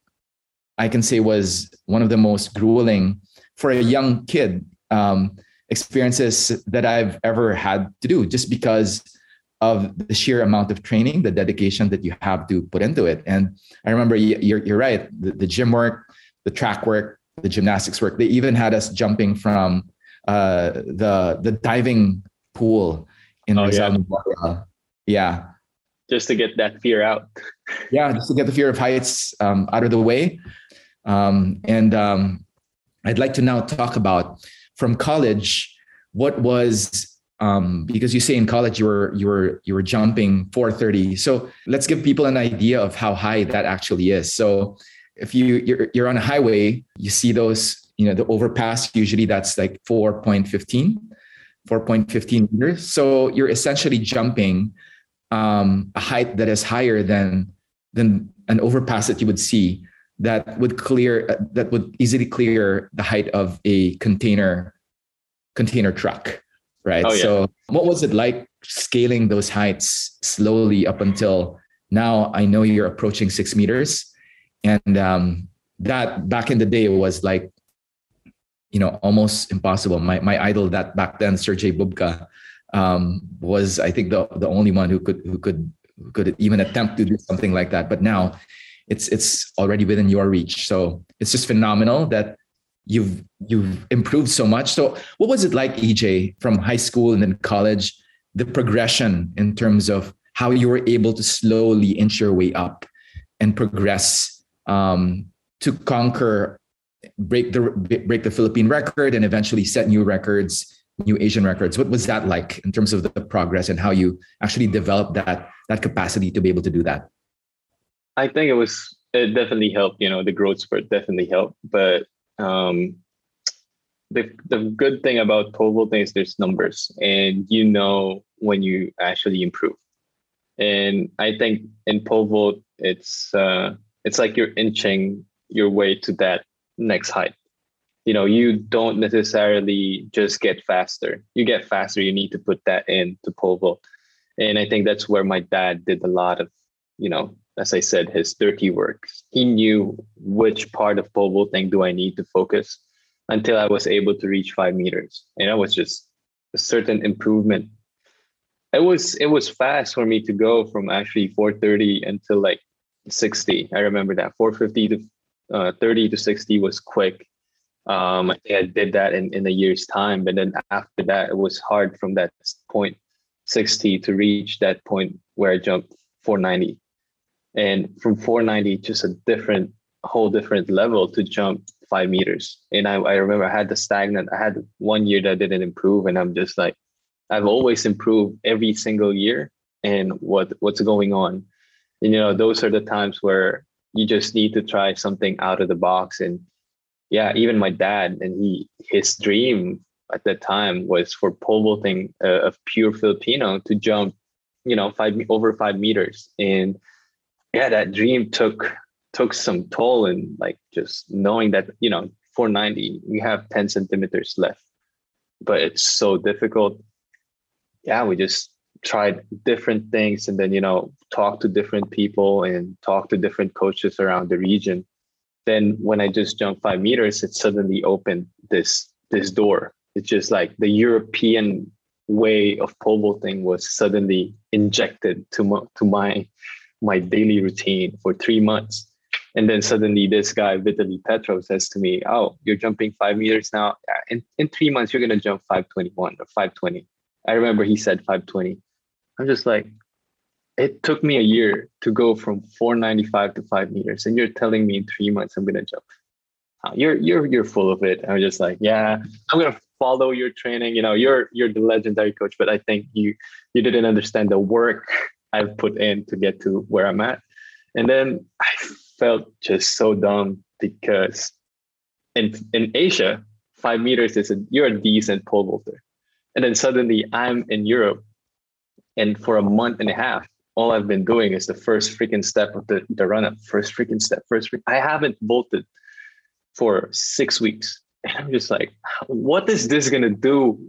I can say was one of the most grueling for a young kid um, experiences that I've ever had to do. Just because of the sheer amount of training, the dedication that you have to put into it. And I remember you're, you're right, the, the gym work, the track work, the gymnastics work, they even had us jumping from uh, the, the diving pool in oh, yeah. Yeah. Just to get that fear out. yeah, just to get the fear of heights um, out of the way. Um, and um, I'd like to now talk about from college, what was um, because you say in college you were you were you were jumping 430 so let's give people an idea of how high that actually is so if you you're, you're on a highway you see those you know the overpass usually that's like 4.15 4.15 meters so you're essentially jumping um, a height that is higher than than an overpass that you would see that would clear that would easily clear the height of a container container truck right? Oh, yeah. So, what was it like scaling those heights slowly up until now? I know you're approaching six meters, and um, that back in the day was like, you know, almost impossible. My my idol that back then, Sergey Bubka, um, was I think the the only one who could who could who could even attempt to do something like that. But now, it's it's already within your reach. So it's just phenomenal that you've you've improved so much. So what was it like, EJ, from high school and then college, the progression in terms of how you were able to slowly inch your way up and progress um, to conquer, break the break the Philippine record, and eventually set new records, new Asian records. What was that like in terms of the progress and how you actually developed that that capacity to be able to do that? I think it was it definitely helped. You know, the growth spurt definitely helped. But um, the the good thing about pole is there's numbers, and you know when you actually improve. And I think in pole vault, it's uh, it's like you're inching your way to that next height. You know, you don't necessarily just get faster. You get faster. You need to put that in to pole vault. And I think that's where my dad did a lot of, you know, as I said, his dirty work. He knew which part of pole vaulting do I need to focus until I was able to reach five meters. And that was just a certain improvement. It was it was fast for me to go from actually 430 until like 60. I remember that 450 to uh, 30 to 60 was quick. Um, I I did that in, in a year's time, but then after that, it was hard from that point 60 to reach that point where I jumped 490. And from 490, just a different, whole different level to jump five meters. And I, I remember I had the stagnant, I had one year that didn't improve. And I'm just like, I've always improved every single year. And what what's going on? And you know, those are the times where you just need to try something out of the box. And yeah, even my dad and he his dream at that time was for pole vaulting uh, a pure Filipino to jump, you know, five over five meters. And yeah, that dream took took some toll and like just knowing that you know 490 we have 10 centimeters left. But it's so difficult. Yeah we just tried different things and then you know talk to different people and talk to different coaches around the region then when i just jumped five meters it suddenly opened this this door it's just like the european way of pole vaulting was suddenly injected to my, to my my daily routine for three months and then suddenly this guy, Vitaly Petrov, says to me, Oh, you're jumping five meters now. In, in three months, you're going to jump 521 or 520. I remember he said 520. I'm just like, it took me a year to go from 495 to five meters. And you're telling me in three months, I'm going to jump. Uh, you're, you're, you're full of it. I'm just like, yeah, I'm going to follow your training. You know, you're, you're the legendary coach, but I think you, you didn't understand the work I've put in to get to where I'm at. And then I felt just so dumb because in in Asia, five meters is a you're a decent pole vaulter. And then suddenly I'm in Europe and for a month and a half, all I've been doing is the first freaking step of the, the run up, first freaking step, first freak. I haven't vaulted for six weeks. And I'm just like, what is this gonna do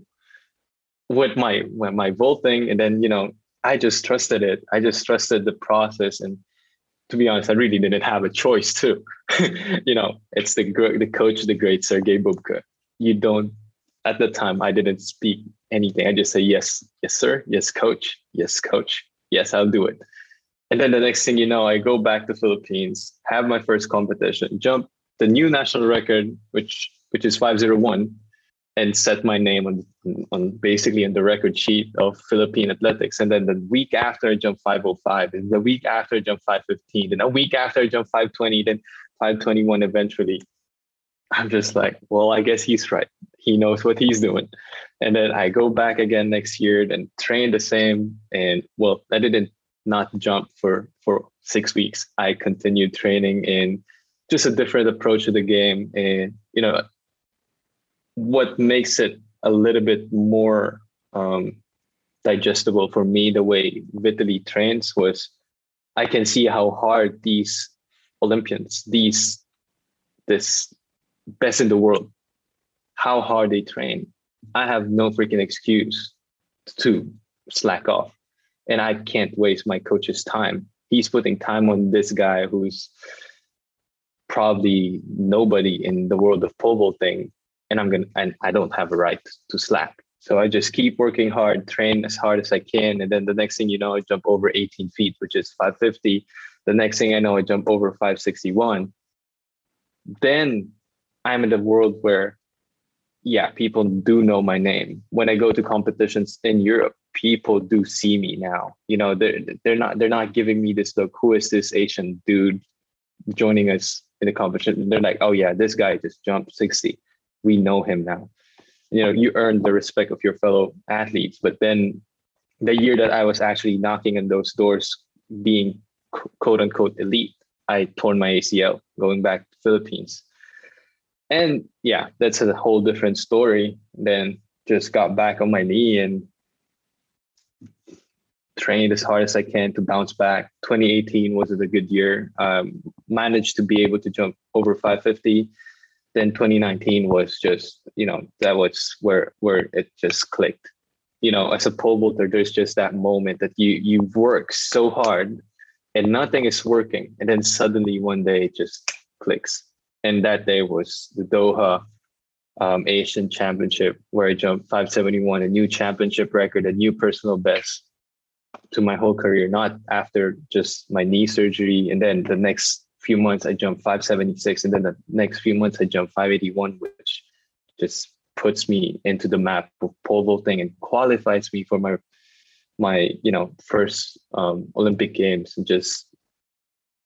with my with my vaulting? And then, you know, I just trusted it. I just trusted the process and to be honest, I really didn't have a choice too. you know, it's the the coach, the great Sergey Bubka. You don't. At the time, I didn't speak anything. I just say yes, yes, sir, yes, coach, yes, coach, yes, I'll do it. And then the next thing you know, I go back to Philippines, have my first competition, jump the new national record, which which is 501, and set my name on, on basically on the record sheet of Philippine athletics. And then the week after I jump 505, and the week after I jumped 515, and a week after I jumped 520, then 521 eventually. I'm just like, well, I guess he's right. He knows what he's doing. And then I go back again next year and train the same. And well, I didn't not jump for for six weeks. I continued training in just a different approach to the game. And you know, what makes it a little bit more um, digestible for me the way Vitaly trains was I can see how hard these Olympians, these this best in the world, how hard they train. I have no freaking excuse to slack off. And I can't waste my coach's time. He's putting time on this guy who's probably nobody in the world of pole vaulting and I'm gonna and I don't have a right to slack. So I just keep working hard, train as hard as I can, and then the next thing you know, I jump over 18 feet, which is 550. The next thing I know, I jump over 561. Then I'm in the world where, yeah, people do know my name. When I go to competitions in Europe, people do see me now. You know, they're they're not they're not giving me this look. Who is this Asian dude joining us in the competition? They're like, oh yeah, this guy just jumped 60 we know him now. You know, you earn the respect of your fellow athletes. But then the year that I was actually knocking on those doors, being quote unquote elite, I torn my ACL going back to Philippines. And yeah, that's a whole different story. Then just got back on my knee and trained as hard as I can to bounce back. 2018 was a good year. Um, managed to be able to jump over 550. Then 2019 was just, you know, that was where where it just clicked. You know, as a pole vaulter, there's just that moment that you you work so hard and nothing is working, and then suddenly one day it just clicks. And that day was the Doha um, Asian Championship, where I jumped 571, a new championship record, a new personal best to my whole career, not after just my knee surgery. And then the next few months, I jumped 576. And then the next few months, I jumped 581, which just puts me into the map of pole vaulting and qualifies me for my my you know first um, Olympic Games. And just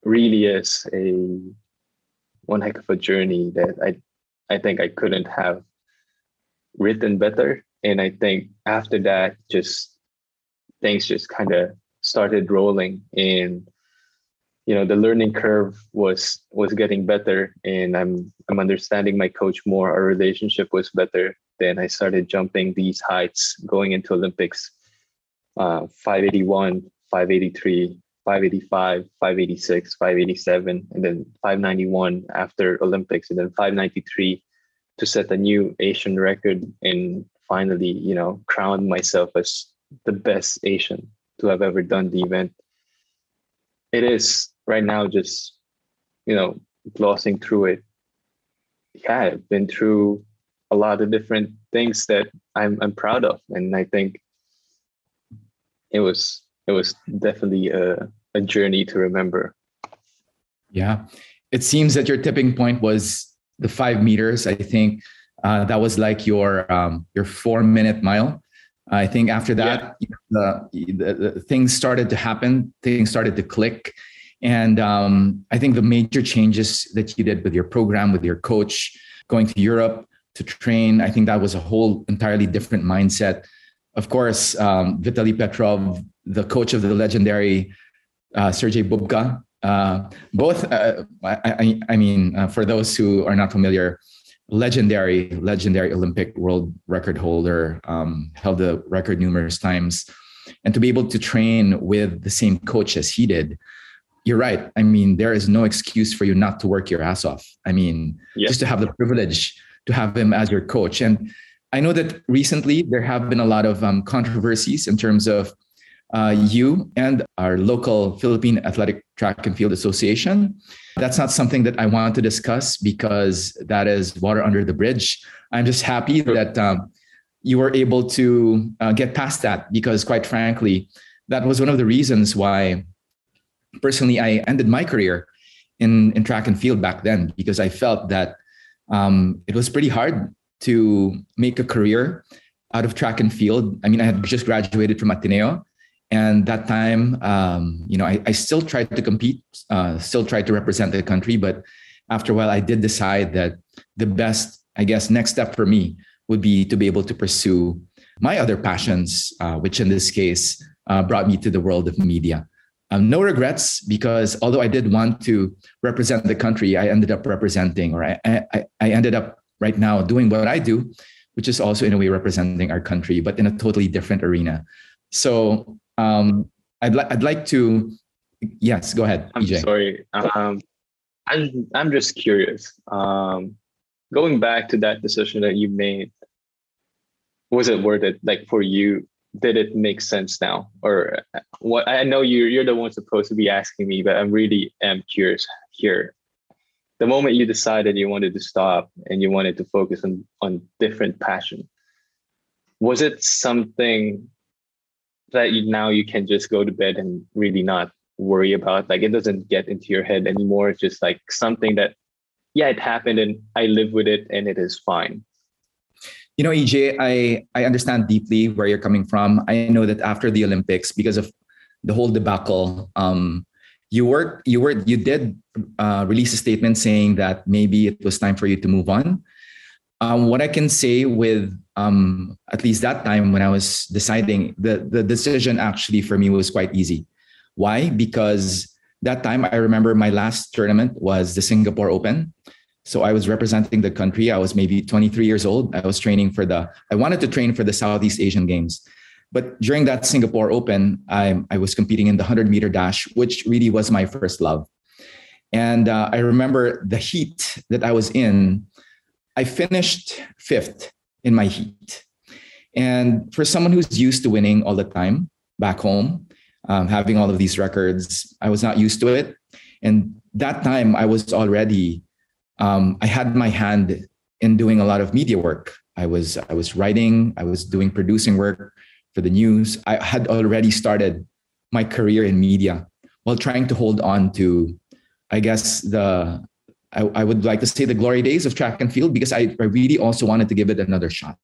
really is a one heck of a journey that I I think I couldn't have written better. And I think after that, just things just kind of started rolling. And you know the learning curve was was getting better. And i'm i'm understanding my coach more. Our relationship was better. Then i started jumping these heights going into olympics uh 581 583 585 586 587 and then 591 after olympics and then 593 to set a new asian record and finally you know crown myself as the best Asian to have ever done the event. It is right now just, you know, glossing through it. Yeah, I've been through a lot of different things that I'm I'm proud of. And I think it was it was definitely a, a journey to remember. Yeah. It seems that your tipping point was the five meters. I think uh, that was like your um, your four minute mile. I think after that, yeah. the, the, the, things started to happen, things started to click. And um, I think the major changes that you did with your program, with your coach, going to Europe to train, I think that was a whole entirely different mindset. Of course, um, Vitaly Petrov, the coach of the legendary uh, Sergey Bubka, uh, both, uh, I, I, I, mean, uh, for those who are not familiar, legendary, legendary Olympic world record holder, um, held the record numerous times. And to be able to train with the same coach as he did, you're right. I mean, there is no excuse for you not to work your ass off. I mean, just to have the privilege to have him as your coach. And I know that recently there have been a lot of um, controversies in terms of uh, you and our local Philippine Athletic Track and Field Association. That's not something that I want to discuss because that is water under the bridge. I'm just happy that um, you were able to uh, get past that because, quite frankly, that was one of the reasons why, personally, I ended my career in, in track and field back then because I felt that um, it was pretty hard to make a career out of track and field. I mean, I had just graduated from Ateneo and that time um, you know I, I, still tried to compete uh, still tried to represent the country but after a while i did decide that the best i guess next step for me would be to be able to pursue my other passions uh, which in this case uh, brought me to the world of media. Um, no regrets because although i did want to represent the country i ended up representing or i, I, I ended up right now doing what i do which is also in a way representing our country but in a totally different arena. So um, I'd like I'd like to yes, go ahead. I'm EJ. sorry. Um, I'm I'm just curious. Um, going back to that decision that you made, was it worth it? Like for you, did it make sense now, or what? I know you you're the one supposed to be asking me, but I'm really am curious here. The moment you decided you wanted to stop and you wanted to focus on on different passion, was it something that you, now you can just go to bed and really not worry about like it doesn't get into your head anymore. It's just like something that yeah it happened and i live with it and it is fine. You know ej i i understand deeply where you're coming from. I know that after the olympics because of the whole debacle um you were you were you did uh, release a statement saying that maybe it was time for you to move on. Um, what I can say with um, at least that time when I was deciding, the, the decision actually for me was quite easy. Why? Because that time, I remember my last tournament was the Singapore Open. So I was representing the country. I was maybe 23 years old. I was training for the, I wanted to train for the Southeast Asian Games. But during that Singapore Open, I, I was competing in the 100 meter dash, which really was my first love. And uh, I remember the heat that I was in. I finished fifth in my heat. And for someone who's used to winning all the time back home, um, having all of these records, I was not used to it. And that time I was already, um, I had my hand in doing a lot of media work. I was, I was writing, I was doing producing work for the news. I had already started my career in media while trying to hold on to, I guess, the, I, I would like to say the glory days of track and field because I, I really also wanted to give it another shot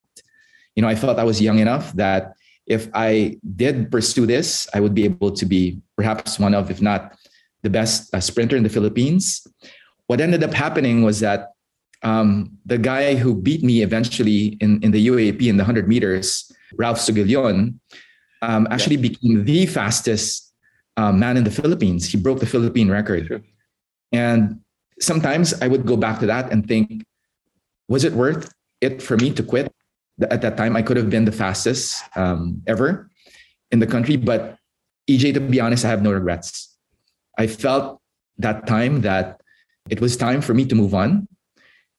you know, I felt I was young enough that if I did pursue this, I would be able to be perhaps one of, if not the best uh, sprinter in the Philippines. What ended up happening was that um, the guy who beat me eventually in, in the UAAP in the 100 meters, Ralph Soguilon, um, actually yeah. became the fastest uh, man in the Philippines. He broke the Philippine record. Sure. And sometimes I would go back to that and think, was it worth it for me to quit? at that time, I could have been the fastest um, ever in the country. But EJ, to be honest, I have no regrets. I felt that time that it was time for me to move on,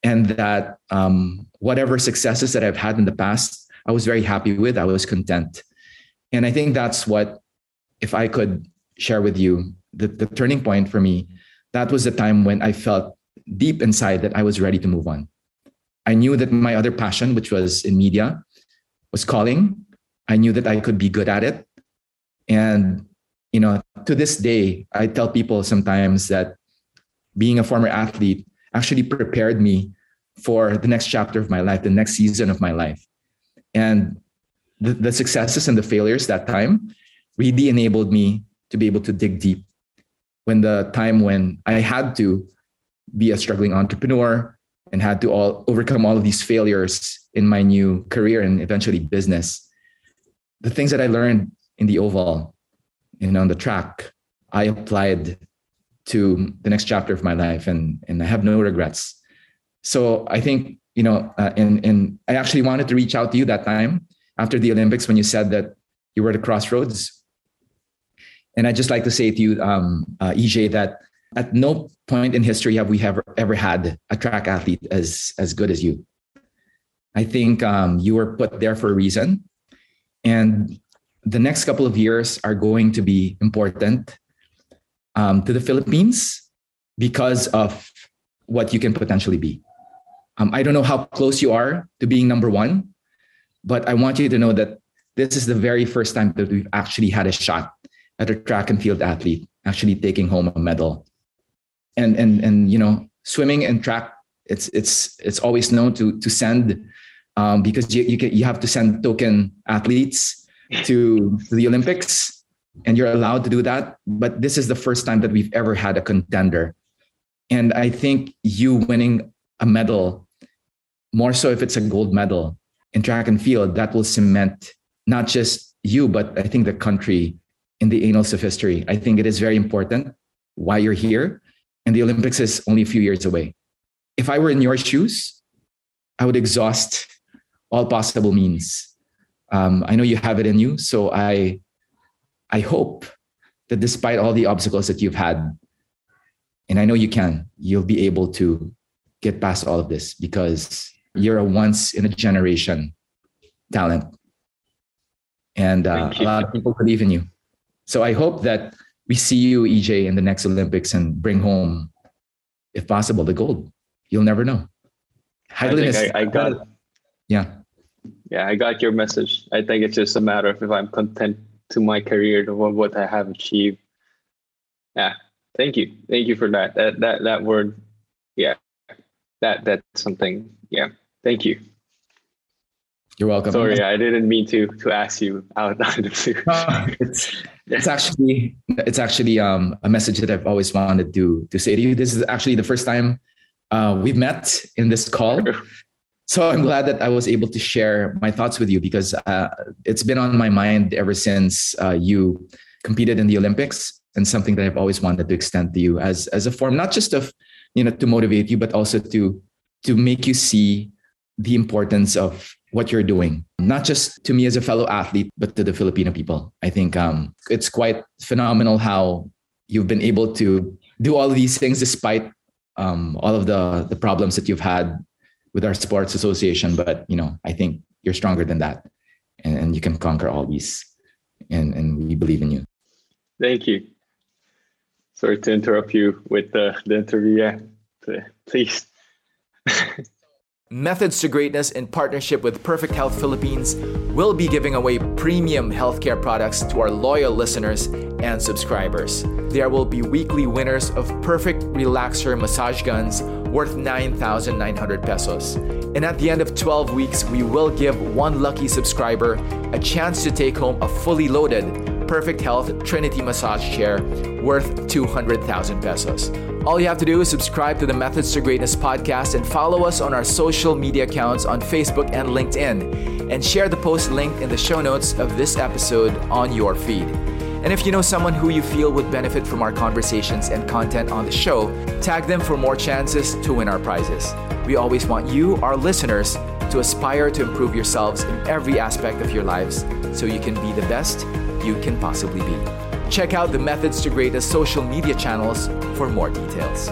and that um, whatever successes that I've had in the past, I was very happy with. I was content, and I think that's what, if I could share with you, the, the turning point for me, that was the time when I felt deep inside that I was ready to move on. I knew that my other passion, which was in media, was calling. I knew that I could be good at it. And, you know, to this day, I tell people sometimes that being a former athlete actually prepared me for the next chapter of my life, the next season of my life. And the, the successes and the failures that time really enabled me to be able to dig deep when the time when I had to be a struggling entrepreneur, and had to all overcome all of these failures in my new career and eventually business. The things that i learned in the oval and on the track i applied to the next chapter of my life and and i have no regrets. So i think you know uh, and and i actually wanted to reach out to you that time after the olympics when you said that you were at a crossroads and i'd just like to say to you um, uh, ej that at no point in history have we ever ever had a track athlete as as good as you. I think um, you were put there for a reason, and the next couple of years are going to be important um, to the Philippines because of what you can potentially be. Um, I don't know how close you are to being number one, but I want you to know that this is the very first time that we've actually had a shot at a track and field athlete actually taking home a medal. And and and you know swimming and track it's it's it's always known to to send um, because you you, can, you have to send token athletes to, to the Olympics and you're allowed to do that. But this is the first time that we've ever had a contender. And I think you winning a medal more so if it's a gold medal in track and field that will cement not just you but I think the country in the annals of history I think it is very important why you're here and the Olympics is only a few years away. If I were in your shoes, I would exhaust all possible means. Um, I know you have it in you, so I, I hope that despite all the obstacles that you've had, and I know you can, you'll be able to get past all of this because you're a once in a generation talent, and uh, a lot of people believe in you. So I hope that we see you, EJ, in the next Olympics and bring home, if possible, the gold. You'll never know. I, think I, I got. Yeah. Yeah, I got your message. I think it's just a matter of if I'm content to my career, to what I have achieved. Yeah. Thank you. Thank you for that. That that that word. Yeah. That that's something. Yeah. Thank you. You're welcome. Sorry, I didn't mean to to ask you out of the blue. it's it's actually it's actually um, a message that I've always wanted to to say to you. This is actually the first time uh, we've met in this call. So I'm glad that I was able to share my thoughts with you because uh, it's been on my mind ever since uh, you competed in the Olympics and something that I've always wanted to extend to you as as a form not just of you know to motivate you but also to to make you see the importance of what you're doing not just to me as a fellow athlete but to the Filipino people. I think um, it's quite phenomenal how you've been able to do all of these things despite um, all of the the problems that you've had with our sports association. But you know, I think you're stronger than that, and, and you can conquer all these. And and we believe in you. Thank you. Sorry to interrupt you with the, the interview. Yeah, please. Methods to Greatness, in partnership with Perfect Health Philippines, will be giving away premium healthcare products to our loyal listeners and subscribers. There will be weekly winners of Perfect Relaxer massage guns worth 9,900 pesos. And at the end of 12 weeks, we will give one lucky subscriber a chance to take home a fully loaded Perfect Health Trinity massage chair worth 200,000 pesos. All you have to do is subscribe to the Methods to Greatness podcast and follow us on our social media accounts on Facebook and LinkedIn, and share the post linked in the show notes of this episode on your feed. And if you know someone who you feel would benefit from our conversations and content on the show, tag them for more chances to win our prizes. We always want you, our listeners, to aspire to improve yourselves in every aspect of your lives so you can be the best you can possibly be. Check out the Methods to Greatness social media channels for more details.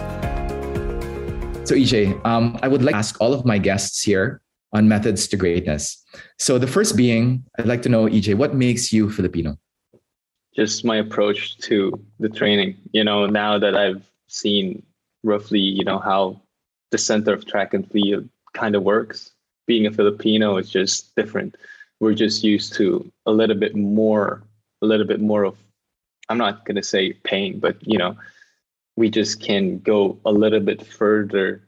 So, EJ, um, I would like to ask all of my guests here on Methods to Greatness. So, the first being, I'd like to know, EJ, what makes you Filipino? Just my approach to the training. You know, now that I've seen roughly, you know, how the center of track and field kind of works, being a Filipino is just different. We're just used to a little bit more, a little bit more of I'm not going to say pain, but you know, we just can go a little bit further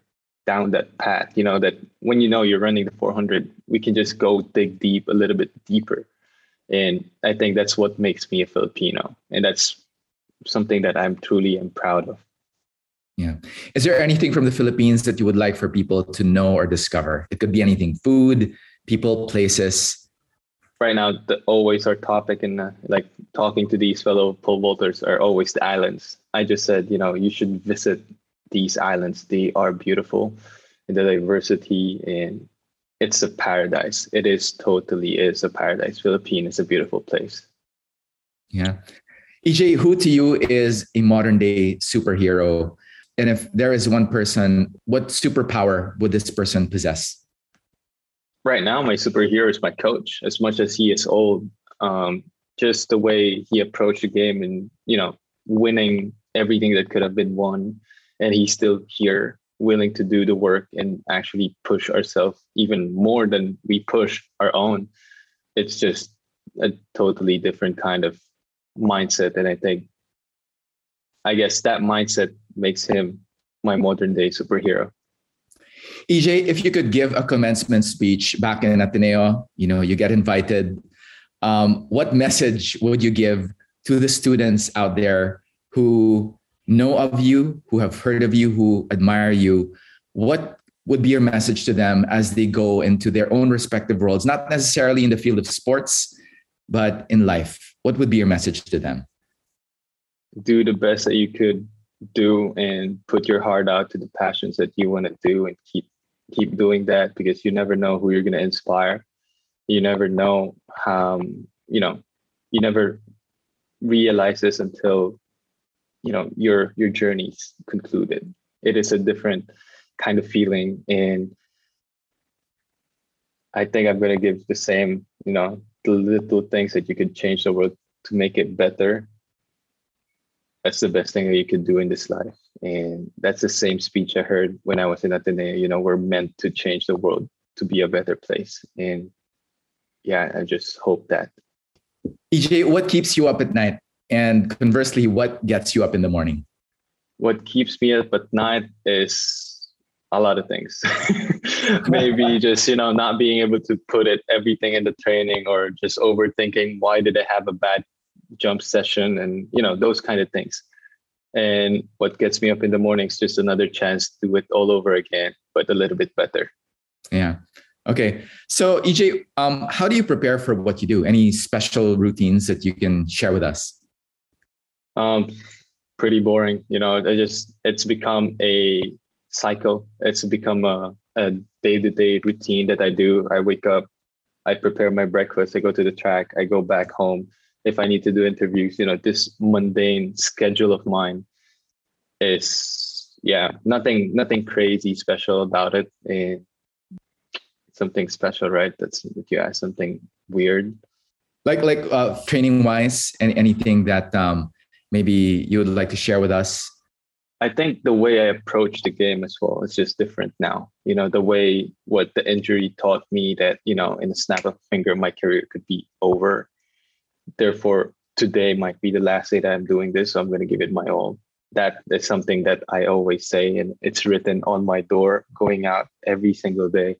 down that path. You know, that when you know you're running the 400, we can just go dig deep a little bit deeper. And I think that's what makes me a Filipino. And that's something that I'm truly am proud of. Yeah. Is there anything from the Philippines that you would like for people to know or discover? It could be anything food, people, places, right now the always our topic and uh, like talking to these fellow pole vaulters are always the islands. I just said you know you should visit these islands. They are beautiful. The diversity and it's a paradise. It is totally is a paradise. Philippine is a beautiful place. Yeah. Ej who to you is a modern day superhero and if there is one person what superpower would this person possess? Right now my superhero is my coach. As much as he is old um, just the way he approached the game and you know winning everything that could have been won and he's still here willing to do the work and actually push ourselves even more than we push our own. It's just a totally different kind of mindset and i think i guess that mindset makes him my modern day superhero EJ, if you could give a commencement speech back in Ateneo, you know, you get invited. Um, what message would you give to the students out there who know of you, who have heard of you, who admire you? What would be your message to them as they go into their own respective roles, not necessarily in the field of sports, but in life? What would be your message to them? Do the best that you could do and put your heart out to the passions that you want to do and keep keep doing that because you never know who you're going to inspire. You never know how, you know, you never realize this until, you know, your your journey's concluded. It is a different kind of feeling. And I think I'm going to give the same, you know, the little things that you could change the world to make it better. That's the best thing that you could do in this life. And that's the same speech I heard when I was in Ateneo. You know, we're meant to change the world to be a better place. And yeah, I just hope that. EJ, what keeps you up at night? And conversely, what gets you up in the morning? What keeps me up at night is a lot of things. Maybe just, you know, not being able to put it everything in the training or just overthinking why did I have a bad jump session and, you know, those kind of things. And what gets me up in the morning is just another chance to do it all over again, but a little bit better. Yeah. Okay. So EJ, um, how do you prepare for what you do? Any special routines that you can share with us? Um, pretty boring. You know, I just it's become a cycle. It's become a, a day-to-day routine that I do. I wake up, I prepare my breakfast, I go to the track, I go back home. If I need to do interviews, you know, this mundane schedule of mine is yeah, nothing nothing crazy special about it. And something special, right? That's if you ask something weird. Like like uh, training wise, and anything that um, maybe you would like to share with us I think the way I approach the game as well is just different now. You know, the way what the injury taught me that, you know, in a snap of a finger, my career could be over. Therefore, today might be the last day that I'm doing this. So I'm going to give it my all. That is something that I always say, and it's written on my door going out every single day.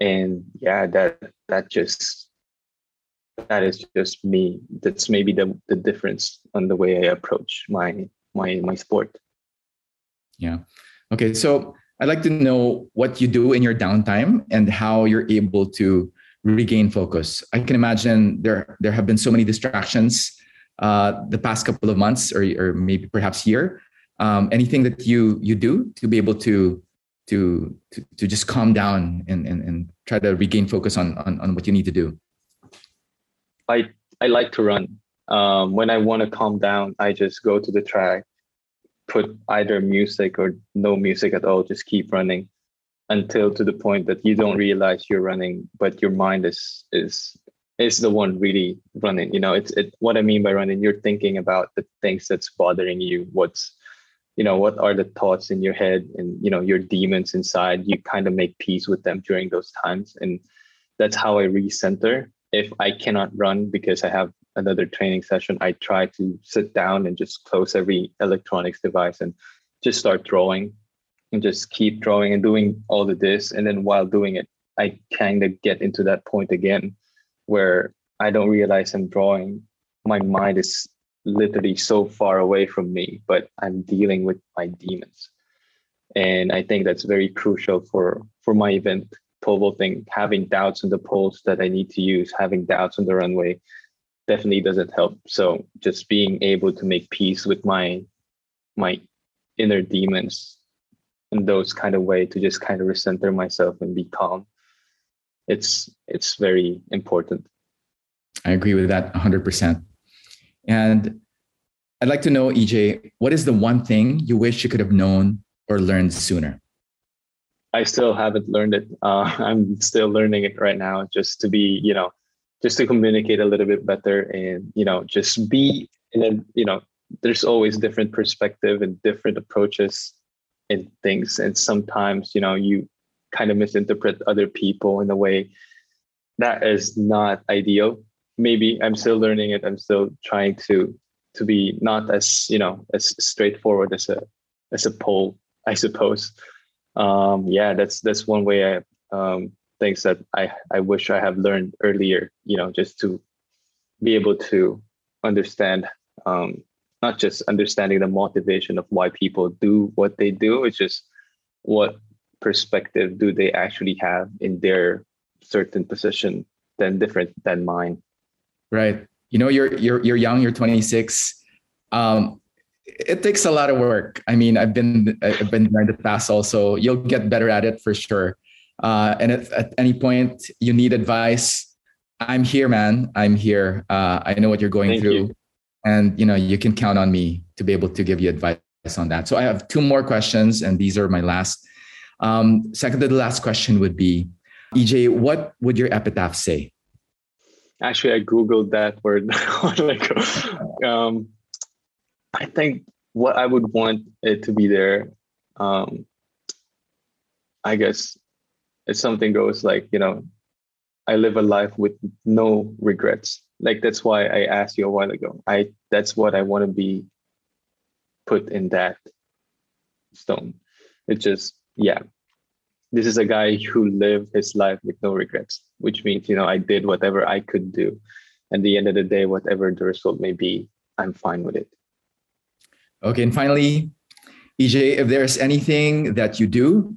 And yeah, that that just that is just me. That's maybe the the difference on the way I approach my my my sport. Yeah. Okay. So I'd like to know what you do in your downtime and how you're able to regain focus. I can imagine there there have been so many distractions uh, the past couple of months or, or maybe perhaps year. Um, anything that you you do to be able to to to, to just calm down and, and, and try to regain focus on, on on what you need to do? I I like to run. Um, when I want to calm down, I just go to the track put either music or no music at all, just keep running until to the point that you don't realize you're running, but your mind is is is the one really running. You know, it's it what I mean by running, you're thinking about the things that's bothering you, what's you know, what are the thoughts in your head and you know, your demons inside. You kind of make peace with them during those times. And that's how I recenter. If I cannot run because I have another training session, I try to sit down and just close every electronics device and just start drawing and just keep drawing and doing all of this. And then while doing it, I kind of get into that point again where I don't realize I'm drawing. My mind is literally so far away from me, but I'm dealing with my demons. And I think that's very crucial for for my event pole vaulting, having doubts on the poles that I need to use, having doubts on the runway, definitely doesn't help. So just being able to make peace with my my inner demons in those kind of way to just kind of recenter myself and be calm. It's it's very important. I agree with that 100%. And I'd like to know, EJ, what is the one thing you wish you could have known or learned sooner? I still haven't learned it. Uh, I'm still learning it right now, just to be, you know, just to communicate a little bit better and you know just be and then you know there's always different perspective and different approaches in things. And sometimes you know you kind of misinterpret other people in a way that is not ideal. Maybe i'm still learning it. I'm still trying to to be not as you know as straightforward as a as a pole i suppose. Um yeah that's that's one way i um things that I, I wish I have learned earlier, you know, just to be able to understand, um, not just understanding the motivation of why people do what they do, it's just what perspective do they actually have in their certain position than different than mine. Right. You know, you're you're you're young, you're 26. Um, it takes a lot of work. I mean, I've been I've been there in the past also. You'll get better at it for sure. Uh, and if at any point you need advice, I'm here, man. I'm here. Uh, I know what you're going Thank through, you. And you know you can count on me to be able to give you advice on that. So I have two more questions, and these are my last. Um, second to the last question would be, EJ, what would your epitaph say? Actually, I googled that word. like, um, I think what I would want it to be there. Um, I guess if something goes like you know i live a life with no regrets like that's why i asked you a while ago. I that's what i want to be put in that stone. It's just yeah. This is a guy who lived his life with no regrets which means you know i did whatever i could do. And the end of the day whatever the result may be i'm fine with it. Okay and finally ej if there's anything that you do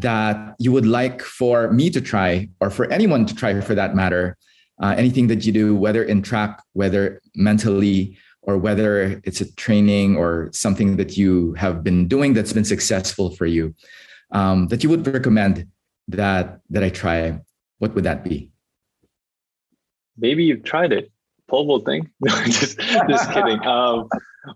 that you would like for me to try, or for anyone to try for that matter, uh, anything that you do, whether in track, whether mentally or whether it's a training or something that you have been doing that's been successful for you um, that you would recommend that that I try, what would that be? Maybe you've tried it. Pole vaulting. Just just kidding. Um,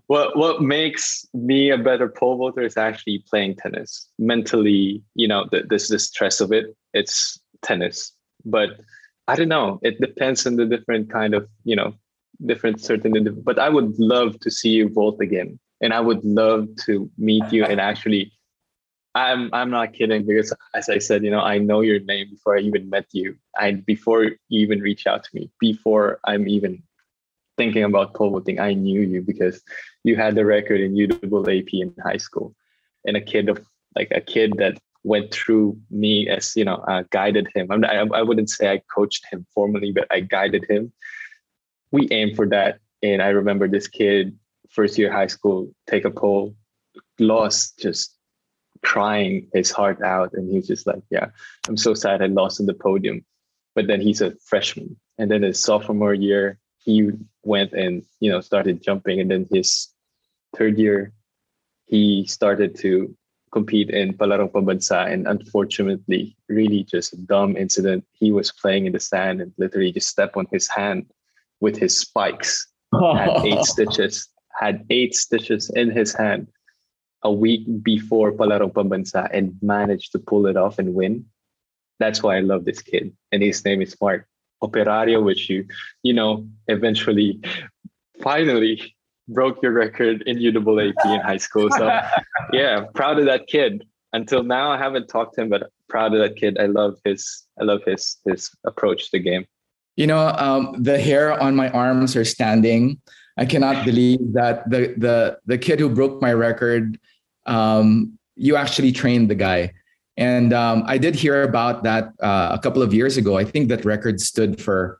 what what makes me a better pole vaulter is actually playing tennis. Mentally, you know, the, this the stress of it. It's tennis, but I don't know. It depends on the different kind of you know different certain. But I would love to see you vault again, and I would love to meet you and actually I'm I'm not kidding because as I said, you know, I know your name before I even met you. And before you even reach out to me, before I'm even thinking about pole vaulting, I knew you because you had the record in UAAP in high school. And a kid of like a kid that went through me as you know uh, guided him. I'm, I, I wouldn't say I coached him formally, but I guided him. We aimed for that, and I remember this kid first year high school take a pole, lost just crying his heart out. And he was just like yeah i'm so sad i lost in the podium. But then he's a freshman. And then his sophomore year he went and you know started jumping. And then his third year he started to compete in Palarong Pambansa and unfortunately really just a dumb incident he was playing in the sand and literally just stepped on his hand with his spikes had eight stitches had eight stitches in his hand a week before Palarong Pambansa and managed to pull it off and win. That's why I love this kid. And his name is Mark Operario, which you, you know, eventually, finally broke your record in UAAP in high school. So yeah, proud of that kid. Until now, I haven't talked to him, but proud of that kid. I love his, I love his, his approach to the game. You know, um, the hair on my arms are standing. I cannot believe that the the the kid who broke my record um, you actually trained the guy. And um, I did hear about that uh, a couple of years ago. I think that record stood for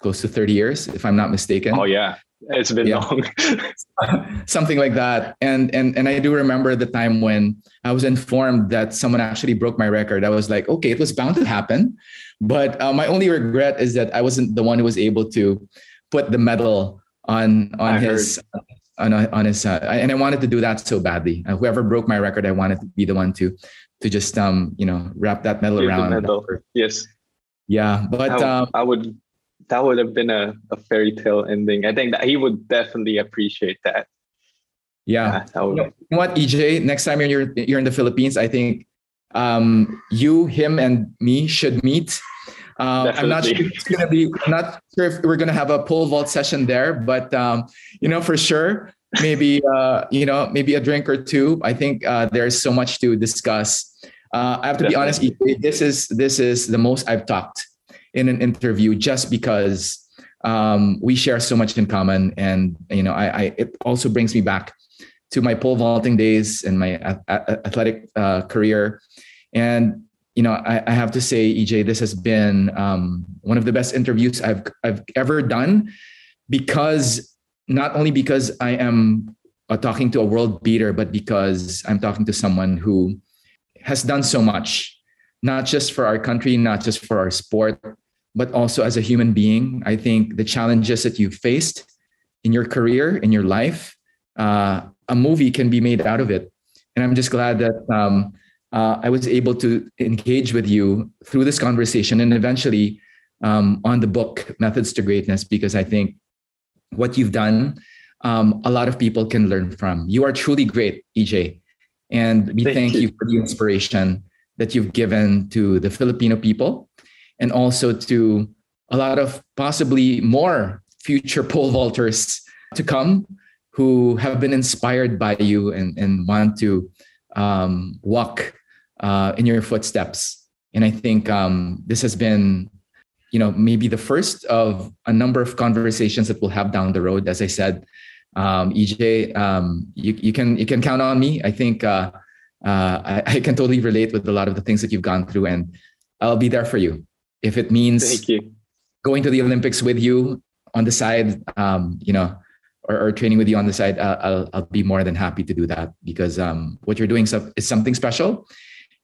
close to 30 years, if I'm not mistaken. Oh, yeah. It's been yeah. long. Something like that. And, and, and I do remember the time when I was informed that someone actually broke my record. I was like, okay, it was bound to happen. But uh, my only regret is that I wasn't the one who was able to put the medal on on I his heard on, on his uh, and I wanted to do that so badly. Uh, whoever broke my record, I wanted to be the one to to just um you know wrap that medal around. Medal. Yes. Yeah, but I, um, I would that would have been a, a fairy tale ending. I think that he would definitely appreciate that. Yeah. yeah. You know what, EJ? Next time you're you're in the Philippines, I think um, you, him, and me should meet. Uh, I'm not sure it's gonna be not sure if we're gonna have a pole vault session there, but um, you know for sure maybe uh, you know maybe a drink or two. I think uh, there's so much to discuss. Uh, I have to Definitely. be honest. This is this is the most I've talked in an interview, just because um, we share so much in common, and you know I, I it also brings me back to my pole vaulting days and my athletic uh, career. And you know, I, I, have to say, EJ, this has been um, one of the best interviews I've I've ever done, because not only because I am uh, talking to a world beater, but because I'm talking to someone who has done so much, not just for our country, not just for our sport, but also as a human being. I think the challenges that you've faced in your career, in your life, uh, a movie can be made out of it, and I'm just glad that. Um, uh, I was able to engage with you through this conversation and eventually um, on the book Methods to Greatness because I think what you've done, um, a lot of people can learn from. You are truly great, EJ. And we thank, thank you. you for the inspiration that you've given to the Filipino people and also to a lot of possibly more future pole vaulters to come who have been inspired by you and, and want to um, walk uh, in your footsteps. And I think um, this has been, you know, maybe the first of a number of conversations that we'll have down the road. As I said, um, EJ, um, you, you can you can count on me. I think uh, uh, I, I, can totally relate with a lot of the things that you've gone through, and I'll be there for you. If it means going to the Olympics with you on the side, um, you know, or, or, training with you on the side, I'll, I'll, be more than happy to do that because um, what you're doing is something special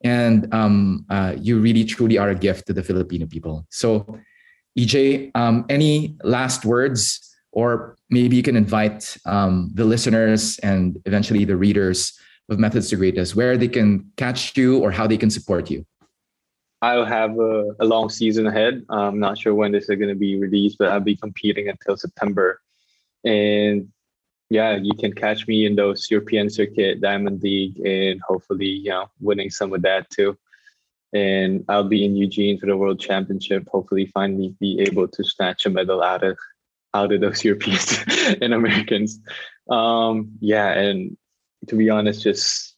and um, uh, you really truly are a gift to the Filipino people. So, EJ, um, any last words or maybe you can invite um, the listeners and eventually the readers of Methods to Greatness where they can catch you or how they can support you. I'll have a, a long season ahead. I'm not sure when this is going to be released, but I'll be competing until September. And yeah, you can catch me in those European circuit, Diamond League, and hopefully, you know, winning some of that too. And I'll be in Eugene for the World Championship. Hopefully, finally be able to snatch a medal out of out of those Europeans and Americans. Um, yeah, and to be honest, just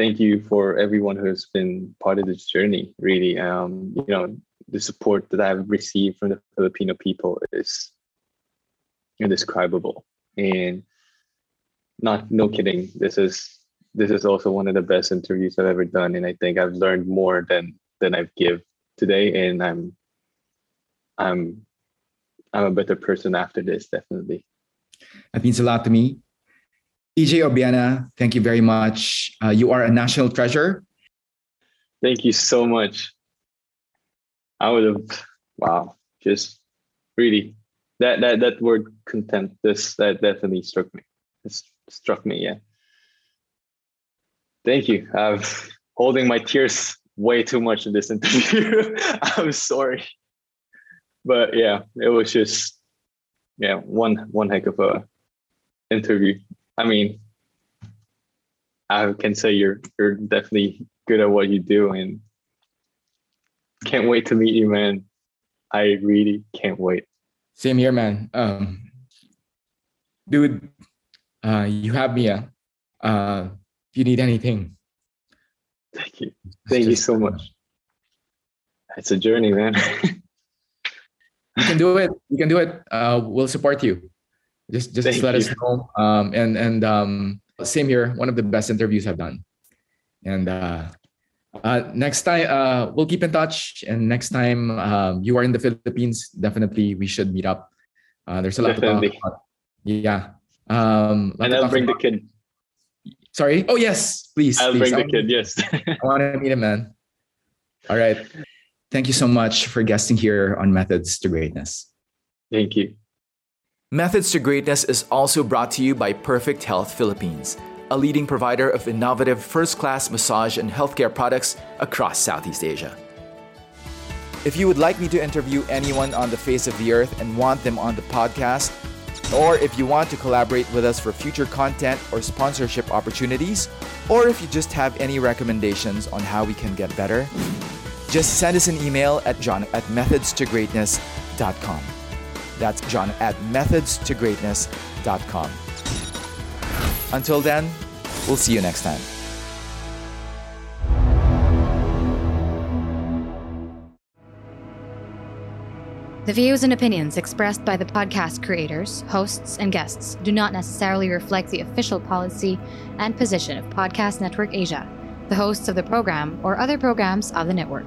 thank you for everyone who has been part of this journey. Really, um, you know, the support that I've received from the Filipino people is indescribable, and not no kidding. This is this is also one of the best interviews I've ever done, and I think I've learned more than than I've give today, and I'm I'm I'm a better person after this, definitely. That means a lot to me. EJ Obiena, thank you very much. Uh, you are a national treasure. Thank you so much. I would have, wow, just really that that that word content. This that definitely struck me. It struck me, yeah. Thank you. I'm holding my tears way too much in this interview. I'm sorry but yeah, it was just yeah one one heck of a interview. I mean, I can say you're you're definitely good at what you do, and can't wait to meet you, man. I really can't wait. Same here, man. Um, dude, uh, you have me. Uh, uh, if you need anything, thank you. Thank you so much. It's a journey, man. you can do it. You can do it. Uh, we'll support you. Just just let you. us know. Um, and and um, same here. One of the best interviews I've done. And uh, uh, next time uh, we'll keep in touch. And next time um, you are in the Philippines, definitely we should meet up. Uh, there's a lot definitely. to talk about. Yeah. Um, and I'll bring about. the kid. Sorry. Oh yes, please. I'll please. bring the kid. Yes. I want to meet him, man. All right. Thank you so much for guesting here on Methods to Greatness. Thank you. Methods to Greatness is also brought to you by Perfect Health Philippines, a leading provider of innovative first class massage and healthcare products across Southeast Asia. If you would like me to interview anyone on the face of the earth and want them on the podcast, or if you want to collaborate with us for future content or sponsorship opportunities, or if you just have any recommendations on how we can get better, just send us an email at john at methodstogreatness.com. That's john at methodstogreatness.com. Until then, we'll see you next time. The views and opinions expressed by the podcast creators, hosts, and guests do not necessarily reflect the official policy and position of Podcast Network Asia the hosts of the program, or other programs of the network.